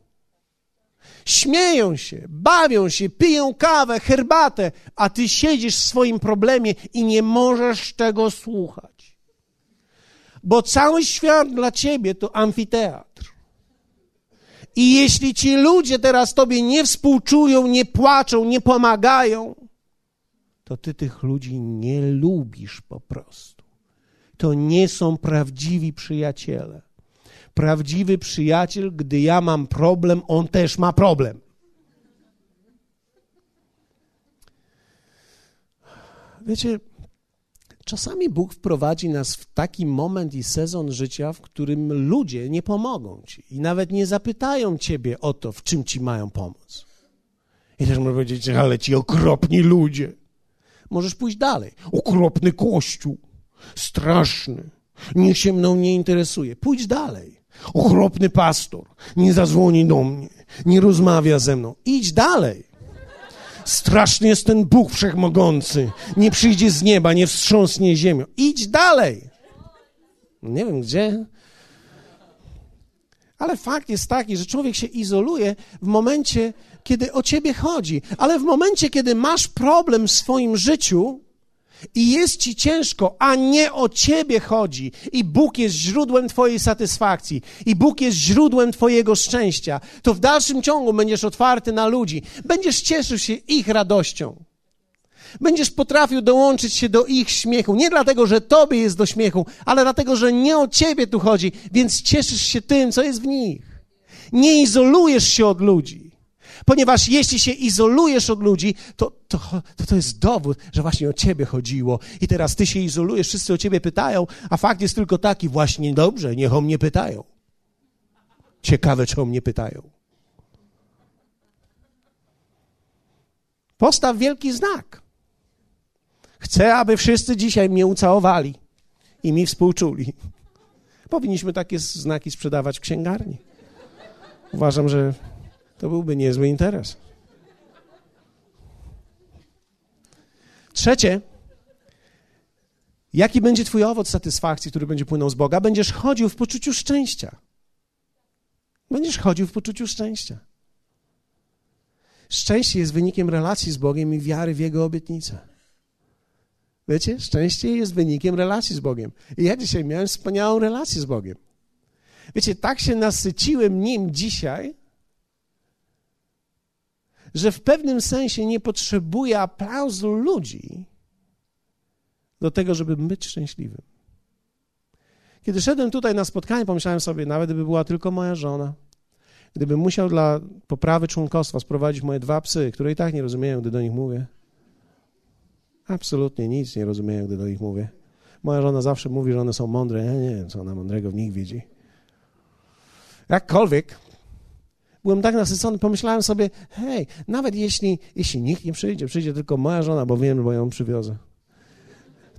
Śmieją się, bawią się, piją kawę, herbatę, a ty siedzisz w swoim problemie i nie możesz tego słuchać. Bo cały świat dla ciebie to amfiteatr. I jeśli ci ludzie teraz tobie nie współczują, nie płaczą, nie pomagają, to ty tych ludzi nie lubisz po prostu. To nie są prawdziwi przyjaciele. Prawdziwy przyjaciel, gdy ja mam problem, on też ma problem. Wiecie, czasami Bóg wprowadzi nas w taki moment i sezon życia, w którym ludzie nie pomogą ci i nawet nie zapytają ciebie o to, w czym ci mają pomóc. I też można powiedzieć, ale ci okropni ludzie. Możesz pójść dalej. Okropny kościół, straszny, niech się mną nie interesuje. Pójdź dalej. Okropny pastor nie zadzwoni do mnie, nie rozmawia ze mną. Idź dalej. Straszny jest ten Bóg wszechmogący. Nie przyjdzie z nieba, nie wstrząsnie ziemią. Idź dalej. Nie wiem gdzie. Ale fakt jest taki, że człowiek się izoluje w momencie, kiedy o ciebie chodzi. Ale w momencie, kiedy masz problem w swoim życiu, i jest ci ciężko, a nie o ciebie chodzi, i Bóg jest źródłem Twojej satysfakcji, i Bóg jest źródłem Twojego szczęścia, to w dalszym ciągu będziesz otwarty na ludzi, będziesz cieszył się ich radością. Będziesz potrafił dołączyć się do ich śmiechu. Nie dlatego, że Tobie jest do śmiechu, ale dlatego, że nie o Ciebie tu chodzi, więc cieszysz się tym, co jest w nich. Nie izolujesz się od ludzi. Ponieważ jeśli się izolujesz od ludzi, to to, to to jest dowód, że właśnie o ciebie chodziło. I teraz ty się izolujesz, wszyscy o ciebie pytają, a fakt jest tylko taki, właśnie dobrze, niech o mnie pytają. Ciekawe, czy o mnie pytają. Postaw wielki znak. Chcę, aby wszyscy dzisiaj mnie ucałowali i mi współczuli. Powinniśmy takie znaki sprzedawać w księgarni. Uważam, że to byłby niezły interes. Trzecie, jaki będzie Twój owoc satysfakcji, który będzie płynął z Boga? Będziesz chodził w poczuciu szczęścia. Będziesz chodził w poczuciu szczęścia. Szczęście jest wynikiem relacji z Bogiem i wiary w Jego obietnicę. Wiecie, szczęście jest wynikiem relacji z Bogiem. I ja dzisiaj miałem wspaniałą relację z Bogiem. Wiecie, tak się nasyciłem nim dzisiaj, że w pewnym sensie nie potrzebuje aplauzu ludzi do tego, żeby być szczęśliwym. Kiedy szedłem tutaj na spotkanie, pomyślałem sobie, nawet gdyby była tylko moja żona, gdybym musiał dla poprawy członkostwa sprowadzić moje dwa psy, które i tak nie rozumieją, gdy do nich mówię. Absolutnie nic nie rozumieją, gdy do nich mówię. Moja żona zawsze mówi, że one są mądre. Ja nie wiem, co ona mądrego w nich widzi. Jakkolwiek, byłem tak nasycony, pomyślałem sobie, hej, nawet jeśli, jeśli nikt nie przyjdzie, przyjdzie tylko moja żona, bo wiem, bo ją przywiozę,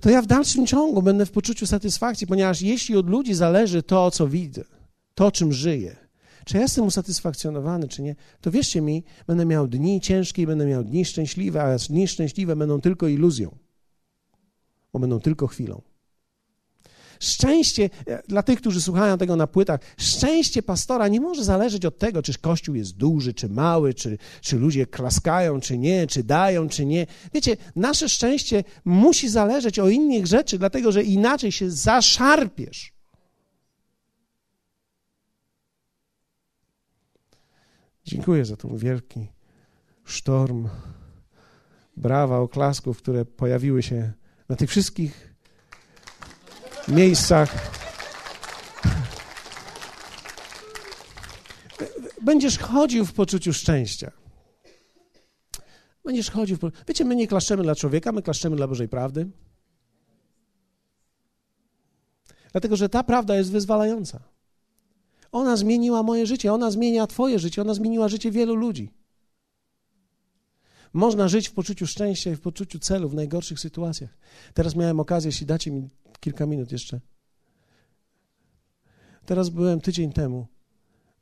to ja w dalszym ciągu będę w poczuciu satysfakcji, ponieważ jeśli od ludzi zależy to, co widzę, to, czym żyję, czy ja jestem usatysfakcjonowany, czy nie, to wierzcie mi, będę miał dni ciężkie i będę miał dni szczęśliwe, a dni szczęśliwe będą tylko iluzją, bo będą tylko chwilą. Szczęście, e, dla tych, którzy słuchają tego na płytach, szczęście pastora nie może zależeć od tego, czy kościół jest duży, czy mały, czy, czy ludzie klaskają, czy nie, czy dają, czy nie. Wiecie, nasze szczęście musi zależeć o innych rzeczy, dlatego że inaczej się zaszarpiesz. Dziękuję za ten wielki sztorm brawa, oklasków, które pojawiły się na tych wszystkich miejscach. Będziesz chodził w poczuciu szczęścia. Będziesz chodził w. Wiecie, my nie klaszczemy dla człowieka, my klaszczemy dla Bożej prawdy. Dlatego, że ta prawda jest wyzwalająca. Ona zmieniła moje życie, ona zmienia Twoje życie, ona zmieniła życie wielu ludzi. Można żyć w poczuciu szczęścia i w poczuciu celu w najgorszych sytuacjach. Teraz miałem okazję, jeśli dacie mi kilka minut jeszcze. Teraz byłem tydzień temu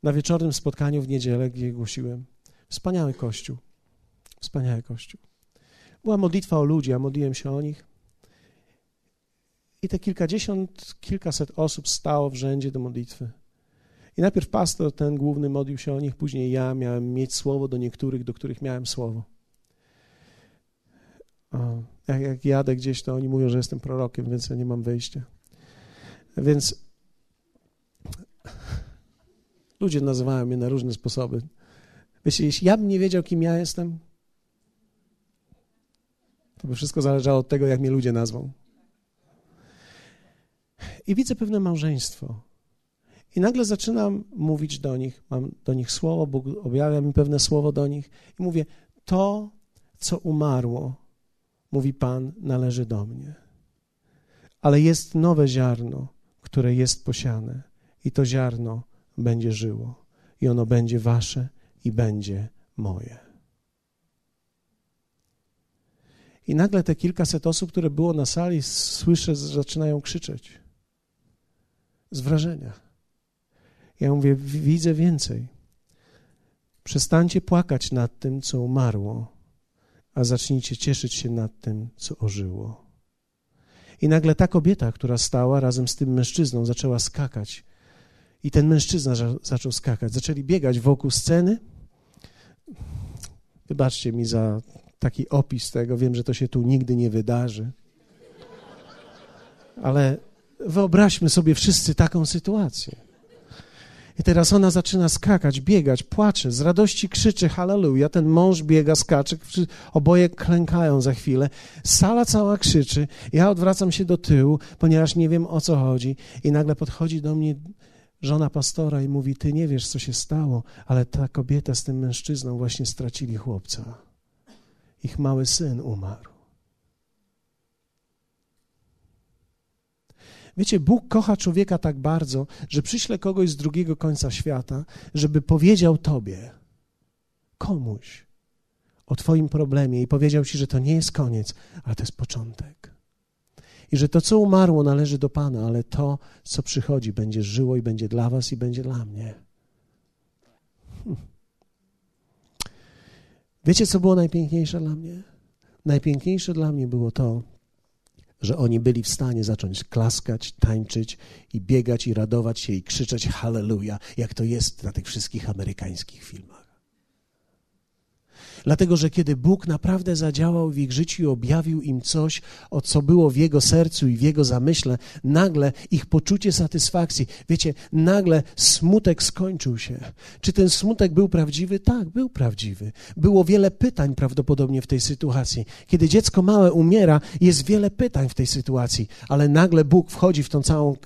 na wieczornym spotkaniu w niedzielę, gdzie głosiłem. Wspaniały kościół. Wspaniały kościół. Była modlitwa o ludzi, a modliłem się o nich. I te kilkadziesiąt, kilkaset osób stało w rzędzie do modlitwy. I najpierw pastor ten główny modlił się o nich, później ja miałem mieć słowo do niektórych, do których miałem słowo. Jak, jak jadę gdzieś, to oni mówią, że jestem prorokiem, więc ja nie mam wyjścia. Więc ludzie nazywają mnie na różne sposoby. Wiecie, jeśli ja bym nie wiedział, kim ja jestem, to by wszystko zależało od tego, jak mnie ludzie nazwą. I widzę pewne małżeństwo. I nagle zaczynam mówić do nich, mam do nich słowo, Bóg objawia mi pewne słowo do nich i mówię, to, co umarło, mówi Pan, należy do mnie. Ale jest nowe ziarno, które jest posiane, i to ziarno będzie żyło, i ono będzie wasze i będzie moje. I nagle te kilkaset osób, które było na sali, słyszę, zaczynają krzyczeć z wrażenia. Ja mówię, widzę więcej. Przestańcie płakać nad tym, co umarło, a zacznijcie cieszyć się nad tym, co ożyło. I nagle ta kobieta, która stała razem z tym mężczyzną, zaczęła skakać. I ten mężczyzna zaczął skakać. Zaczęli biegać wokół sceny. Wybaczcie mi za taki opis tego. Wiem, że to się tu nigdy nie wydarzy. Ale wyobraźmy sobie wszyscy taką sytuację. I teraz ona zaczyna skakać, biegać, płacze, z radości krzyczy halleluja. Ten mąż biega, skacze, oboje klękają za chwilę. Sala cała krzyczy. Ja odwracam się do tyłu, ponieważ nie wiem o co chodzi. I nagle podchodzi do mnie żona pastora i mówi: Ty nie wiesz, co się stało, ale ta kobieta z tym mężczyzną właśnie stracili chłopca. Ich mały syn umarł. Wiecie, Bóg kocha człowieka tak bardzo, że przyśle kogoś z drugiego końca świata, żeby powiedział tobie, komuś, o Twoim problemie i powiedział Ci, że to nie jest koniec, ale to jest początek. I że to, co umarło, należy do Pana, ale to, co przychodzi, będzie żyło i będzie dla Was i będzie dla mnie. Hm. Wiecie, co było najpiękniejsze dla mnie? Najpiękniejsze dla mnie było to, że oni byli w stanie zacząć klaskać, tańczyć i biegać i radować się i krzyczeć halleluja, jak to jest na tych wszystkich amerykańskich filmach. Dlatego, że kiedy Bóg naprawdę zadziałał w ich życiu i objawił im coś, o co było w jego sercu i w jego zamyśle, nagle ich poczucie satysfakcji, wiecie, nagle smutek skończył się. Czy ten smutek był prawdziwy? Tak, był prawdziwy. Było wiele pytań prawdopodobnie w tej sytuacji. Kiedy dziecko małe umiera, jest wiele pytań w tej sytuacji, ale nagle Bóg wchodzi w tą całą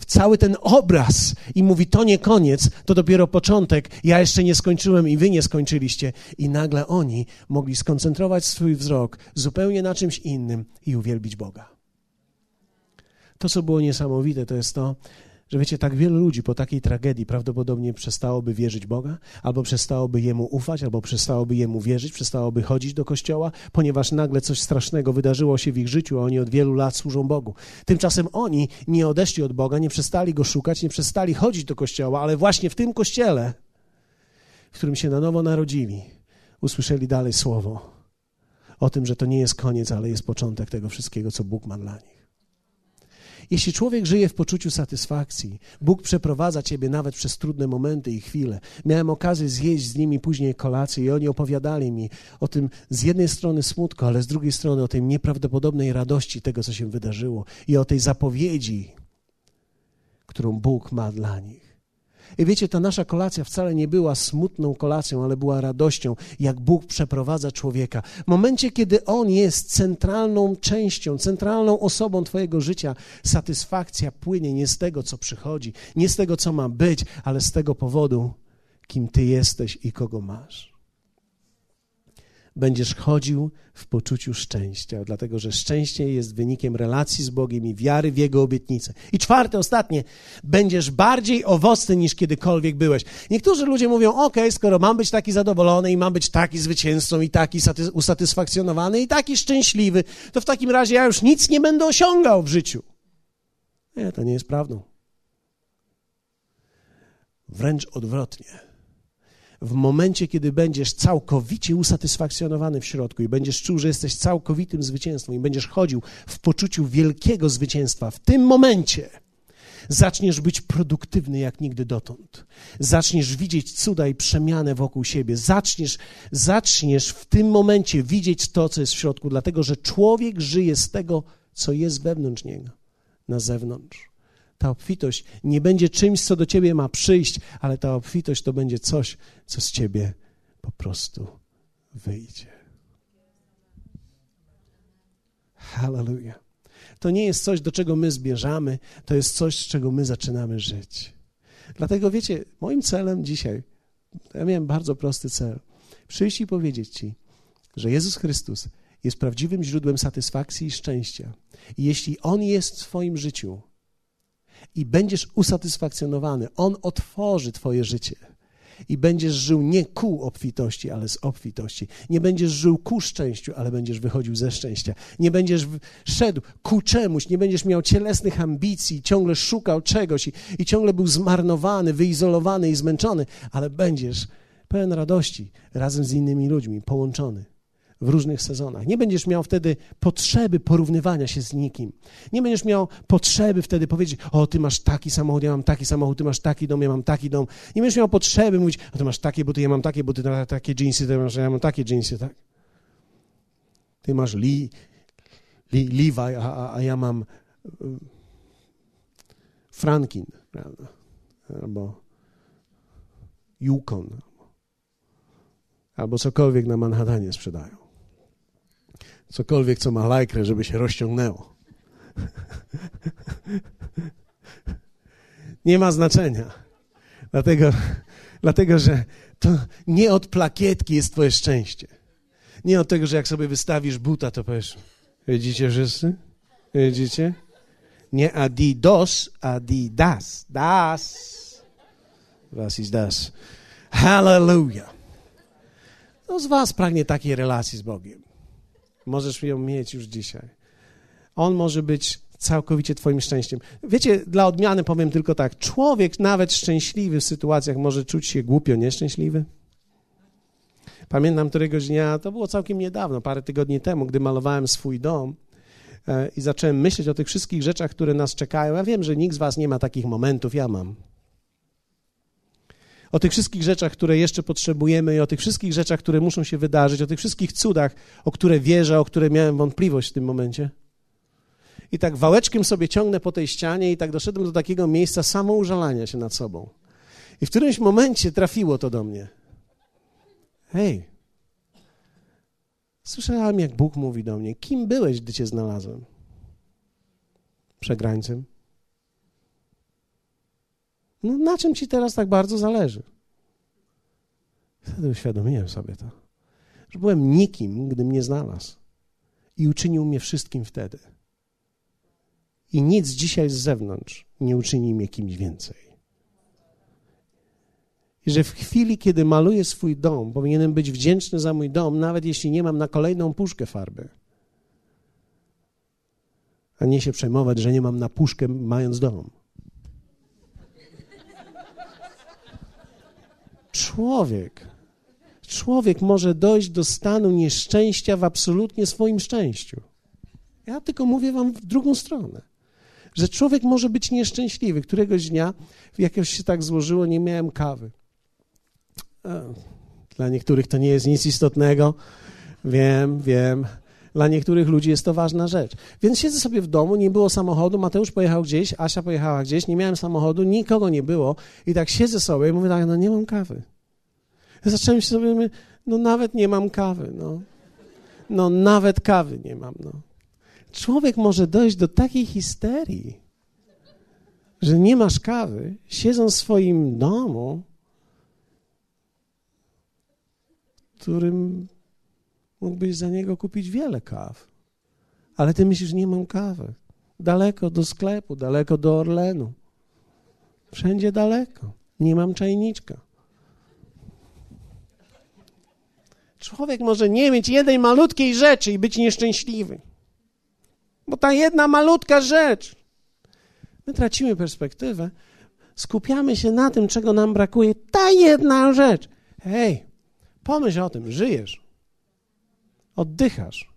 w cały ten obraz i mówi: To nie koniec, to dopiero początek. Ja jeszcze nie skończyłem i wy nie skończyliście. I nagle oni mogli skoncentrować swój wzrok zupełnie na czymś innym i uwielbić Boga. To, co było niesamowite, to jest to, że wiecie, tak wielu ludzi po takiej tragedii prawdopodobnie przestałoby wierzyć Boga, albo przestałoby Jemu ufać, albo przestałoby Jemu wierzyć, przestałoby chodzić do kościoła, ponieważ nagle coś strasznego wydarzyło się w ich życiu, a oni od wielu lat służą Bogu. Tymczasem oni nie odeszli od Boga, nie przestali Go szukać, nie przestali chodzić do kościoła, ale właśnie w tym kościele, w którym się na nowo narodzili, usłyszeli dalej słowo o tym, że to nie jest koniec, ale jest początek tego wszystkiego, co Bóg ma dla nich. Jeśli człowiek żyje w poczuciu satysfakcji, Bóg przeprowadza ciebie nawet przez trudne momenty i chwile. Miałem okazję zjeść z nimi później kolację i oni opowiadali mi o tym z jednej strony smutku, ale z drugiej strony o tej nieprawdopodobnej radości tego, co się wydarzyło i o tej zapowiedzi, którą Bóg ma dla nich. I wiecie, ta nasza kolacja wcale nie była smutną kolacją, ale była radością, jak Bóg przeprowadza człowieka. W momencie, kiedy On jest centralną częścią, centralną osobą Twojego życia, satysfakcja płynie nie z tego, co przychodzi, nie z tego, co ma być, ale z tego powodu, kim Ty jesteś i kogo masz będziesz chodził w poczuciu szczęścia, dlatego że szczęście jest wynikiem relacji z Bogiem i wiary w Jego obietnice. I czwarte, ostatnie, będziesz bardziej owocny niż kiedykolwiek byłeś. Niektórzy ludzie mówią, ok, skoro mam być taki zadowolony i mam być taki zwycięzcą i taki usatysfakcjonowany i taki szczęśliwy, to w takim razie ja już nic nie będę osiągał w życiu. Nie, to nie jest prawdą. Wręcz odwrotnie w momencie, kiedy będziesz całkowicie usatysfakcjonowany w środku i będziesz czuł, że jesteś całkowitym zwycięstwem i będziesz chodził w poczuciu wielkiego zwycięstwa, w tym momencie zaczniesz być produktywny jak nigdy dotąd. Zaczniesz widzieć cuda i przemianę wokół siebie. Zaczniesz, zaczniesz w tym momencie widzieć to, co jest w środku, dlatego że człowiek żyje z tego, co jest wewnątrz niego, na zewnątrz ta obfitość nie będzie czymś, co do ciebie ma przyjść, ale ta obfitość to będzie coś, co z ciebie po prostu wyjdzie. Hallelujah. To nie jest coś, do czego my zbierzamy, to jest coś, z czego my zaczynamy żyć. Dlatego wiecie, moim celem dzisiaj, ja miałem bardzo prosty cel, przyjść i powiedzieć Ci, że Jezus Chrystus jest prawdziwym źródłem satysfakcji i szczęścia. I jeśli On jest w Twoim życiu, i będziesz usatysfakcjonowany. On otworzy Twoje życie. I będziesz żył nie ku obfitości, ale z obfitości. Nie będziesz żył ku szczęściu, ale będziesz wychodził ze szczęścia. Nie będziesz szedł ku czemuś, nie będziesz miał cielesnych ambicji, ciągle szukał czegoś i, i ciągle był zmarnowany, wyizolowany i zmęczony, ale będziesz pełen radości razem z innymi ludźmi, połączony w różnych sezonach. Nie będziesz miał wtedy potrzeby porównywania się z nikim. Nie będziesz miał potrzeby wtedy powiedzieć: O, ty masz taki samochód, ja mam taki samochód, ty masz taki dom, ja mam taki dom. Nie będziesz miał potrzeby mówić: O, ty masz takie buty, ja mam takie buty, ty masz takie jeansy, ty masz, ja mam takie jeansy, tak? Ty masz Lee, Lee, Levi, a, a ja mam y, Frankin, prawda? Albo Yukon, albo cokolwiek na Manhattanie sprzedają cokolwiek, co ma lajkrę, żeby się rozciągnęło. Nie ma znaczenia. Dlatego, dlatego, że to nie od plakietki jest twoje szczęście. Nie od tego, że jak sobie wystawisz buta, to powiesz, widzicie wszyscy? Widzicie? Nie Adidas, Adidas. Das. Was ist das? Hallelujah. Kto z was pragnie takiej relacji z Bogiem? Możesz ją mieć już dzisiaj. On może być całkowicie Twoim szczęściem. Wiecie, dla odmiany powiem tylko tak: człowiek, nawet szczęśliwy w sytuacjach, może czuć się głupio nieszczęśliwy. Pamiętam któregoś dnia, to było całkiem niedawno, parę tygodni temu, gdy malowałem swój dom e, i zacząłem myśleć o tych wszystkich rzeczach, które nas czekają. Ja wiem, że nikt z Was nie ma takich momentów, ja mam o tych wszystkich rzeczach, które jeszcze potrzebujemy i o tych wszystkich rzeczach, które muszą się wydarzyć, o tych wszystkich cudach, o które wierzę, o które miałem wątpliwość w tym momencie. I tak wałeczkiem sobie ciągnę po tej ścianie i tak doszedłem do takiego miejsca samoużalania się nad sobą. I w którymś momencie trafiło to do mnie. Hej, słyszałem, jak Bóg mówi do mnie, kim byłeś, gdy cię znalazłem? Przegrańcem? No na czym ci teraz tak bardzo zależy? Wtedy uświadomiłem sobie to, że byłem nikim, gdy mnie znalazł i uczynił mnie wszystkim wtedy. I nic dzisiaj z zewnątrz nie uczyni mnie kimś więcej. I że w chwili, kiedy maluję swój dom, powinienem być wdzięczny za mój dom, nawet jeśli nie mam na kolejną puszkę farby. A nie się przejmować, że nie mam na puszkę, mając dom. Człowiek, człowiek może dojść do stanu nieszczęścia w absolutnie swoim szczęściu. Ja tylko mówię wam w drugą stronę. że człowiek może być nieszczęśliwy. Któregoś dnia, jakoś się tak złożyło, nie miałem kawy. Dla niektórych to nie jest nic istotnego. Wiem, wiem. Dla niektórych ludzi jest to ważna rzecz. Więc siedzę sobie w domu, nie było samochodu, Mateusz pojechał gdzieś, Asia pojechała gdzieś, nie miałem samochodu, nikogo nie było i tak siedzę sobie i mówię tak, no nie mam kawy. Ja zacząłem się sobie no nawet nie mam kawy, no. No nawet kawy nie mam, no. Człowiek może dojść do takiej histerii, że nie masz kawy, siedząc w swoim domu, którym mógłbyś za niego kupić wiele kaw. Ale ty myślisz, nie mam kawy. Daleko do sklepu, daleko do Orlenu. Wszędzie daleko. Nie mam czajniczka. Człowiek może nie mieć jednej malutkiej rzeczy i być nieszczęśliwy. Bo ta jedna malutka rzecz. My tracimy perspektywę, skupiamy się na tym, czego nam brakuje. Ta jedna rzecz. Hej, pomyśl o tym, żyjesz. Oddychasz.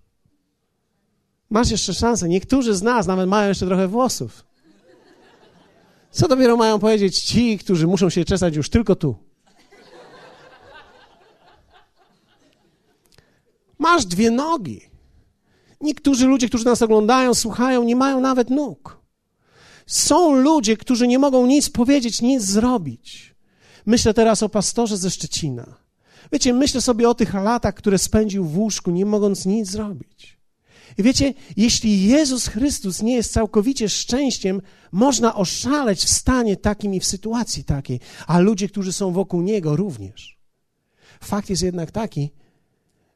Masz jeszcze szansę. Niektórzy z nas nawet mają jeszcze trochę włosów. Co dopiero mają powiedzieć ci, którzy muszą się czesać już tylko tu? Masz dwie nogi. Niektórzy ludzie, którzy nas oglądają, słuchają, nie mają nawet nóg. Są ludzie, którzy nie mogą nic powiedzieć, nic zrobić. Myślę teraz o pastorze ze Szczecina. Wiecie, myślę sobie o tych latach, które spędził w łóżku, nie mogąc nic zrobić. I wiecie, jeśli Jezus Chrystus nie jest całkowicie szczęściem, można oszaleć w stanie takim i w sytuacji takiej, a ludzie, którzy są wokół Niego również. Fakt jest jednak taki,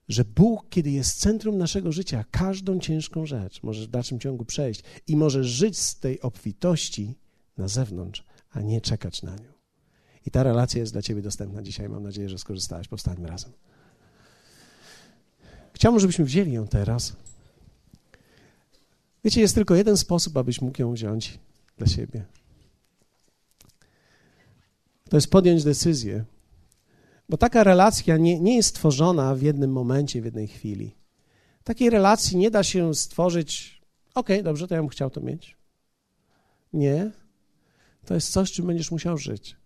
że Bóg, kiedy jest centrum naszego życia, każdą ciężką rzecz możesz w dalszym ciągu przejść i możesz żyć z tej obfitości na zewnątrz, a nie czekać na nią. I ta relacja jest dla Ciebie dostępna dzisiaj. Mam nadzieję, że skorzystałeś. Powstańmy razem. Chciałbym, żebyśmy wzięli ją teraz. Wiecie, jest tylko jeden sposób, abyś mógł ją wziąć dla siebie. To jest podjąć decyzję, bo taka relacja nie, nie jest stworzona w jednym momencie, w jednej chwili. Takiej relacji nie da się stworzyć, okej, okay, dobrze, to ja bym chciał to mieć. Nie. To jest coś, czym będziesz musiał żyć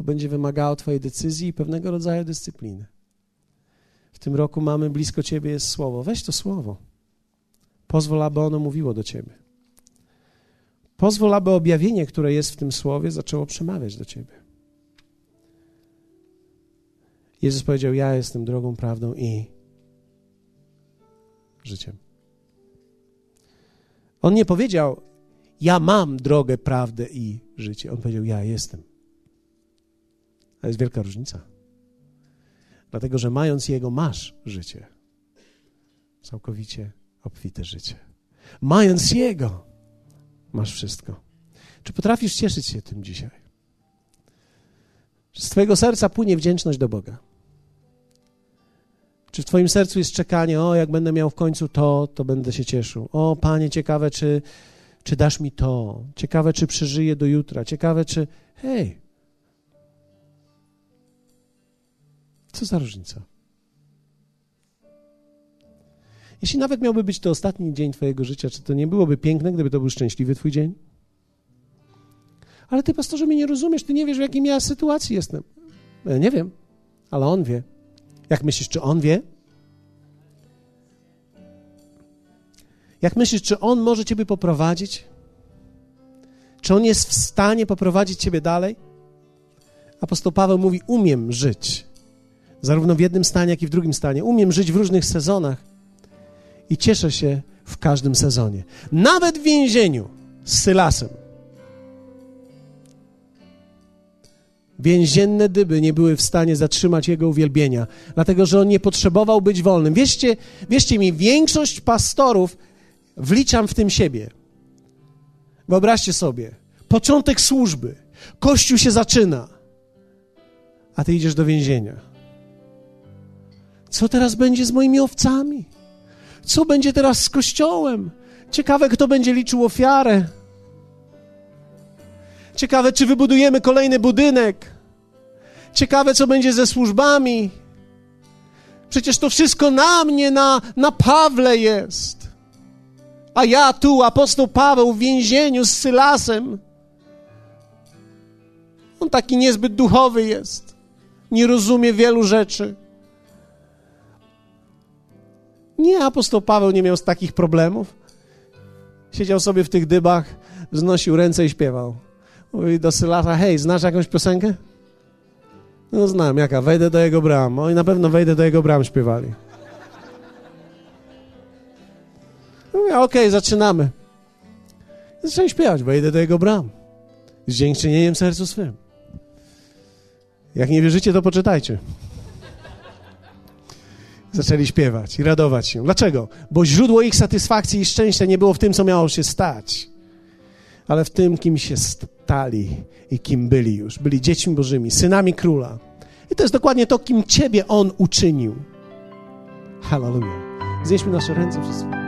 to będzie wymagało Twojej decyzji i pewnego rodzaju dyscypliny. W tym roku mamy blisko Ciebie jest słowo. Weź to słowo. Pozwól, aby ono mówiło do Ciebie. Pozwól, aby objawienie, które jest w tym słowie, zaczęło przemawiać do Ciebie. Jezus powiedział: Ja jestem drogą, prawdą i życiem. On nie powiedział: Ja mam drogę, prawdę i życie. On powiedział: Ja jestem. To jest wielka różnica. Dlatego, że mając Jego, masz życie. Całkowicie obfite życie. Mając Jego, masz wszystko. Czy potrafisz cieszyć się tym dzisiaj? Czy z Twojego serca płynie wdzięczność do Boga? Czy w Twoim sercu jest czekanie, o, jak będę miał w końcu to, to będę się cieszył. O, Panie, ciekawe, czy, czy dasz mi to. Ciekawe, czy przeżyję do jutra. Ciekawe, czy. Hej, Co za różnica? Jeśli nawet miałby być to ostatni dzień Twojego życia, czy to nie byłoby piękne, gdyby to był szczęśliwy Twój dzień? Ale Ty, pastorze, mnie nie rozumiesz, Ty nie wiesz, w jakiej ja sytuacji jestem. Ja nie wiem, ale On wie. Jak myślisz, czy On wie? Jak myślisz, czy On może Ciebie poprowadzić? Czy On jest w stanie poprowadzić Ciebie dalej? Apostoł Paweł mówi: Umiem żyć zarówno w jednym stanie, jak i w drugim stanie. Umiem żyć w różnych sezonach i cieszę się w każdym sezonie. Nawet w więzieniu z Sylasem. Więzienne dyby nie były w stanie zatrzymać jego uwielbienia, dlatego że on nie potrzebował być wolnym. Wierzcie, wierzcie mi, większość pastorów wliczam w tym siebie. Wyobraźcie sobie, początek służby, kościół się zaczyna, a ty idziesz do więzienia. Co teraz będzie z moimi owcami? Co będzie teraz z kościołem? Ciekawe, kto będzie liczył ofiarę. Ciekawe, czy wybudujemy kolejny budynek. Ciekawe, co będzie ze służbami. Przecież to wszystko na mnie, na, na Pawle jest. A ja tu, apostoł Paweł w więzieniu z Sylasem. On taki niezbyt duchowy jest. Nie rozumie wielu rzeczy. Nie, apostoł Paweł nie miał z takich problemów. Siedział sobie w tych dybach, wznosił ręce i śpiewał. Mówi do Sylasa, hej, znasz jakąś piosenkę? No znam, jaka? Wejdę do jego bram. Oj, na pewno wejdę do jego bram, śpiewali. Mówię, okej, okay, zaczynamy. Zacząłem śpiewać, wejdę do jego bram. Z dziękczynieniem sercu swym. Jak nie wierzycie, to poczytajcie. Zaczęli śpiewać i radować się. Dlaczego? Bo źródło ich satysfakcji i szczęścia nie było w tym, co miało się stać, ale w tym, kim się stali i kim byli już. Byli dziećmi Bożymi, synami króla. I to jest dokładnie to, kim Ciebie On uczynił. Hallelujah. Znieśmy nasze ręce przez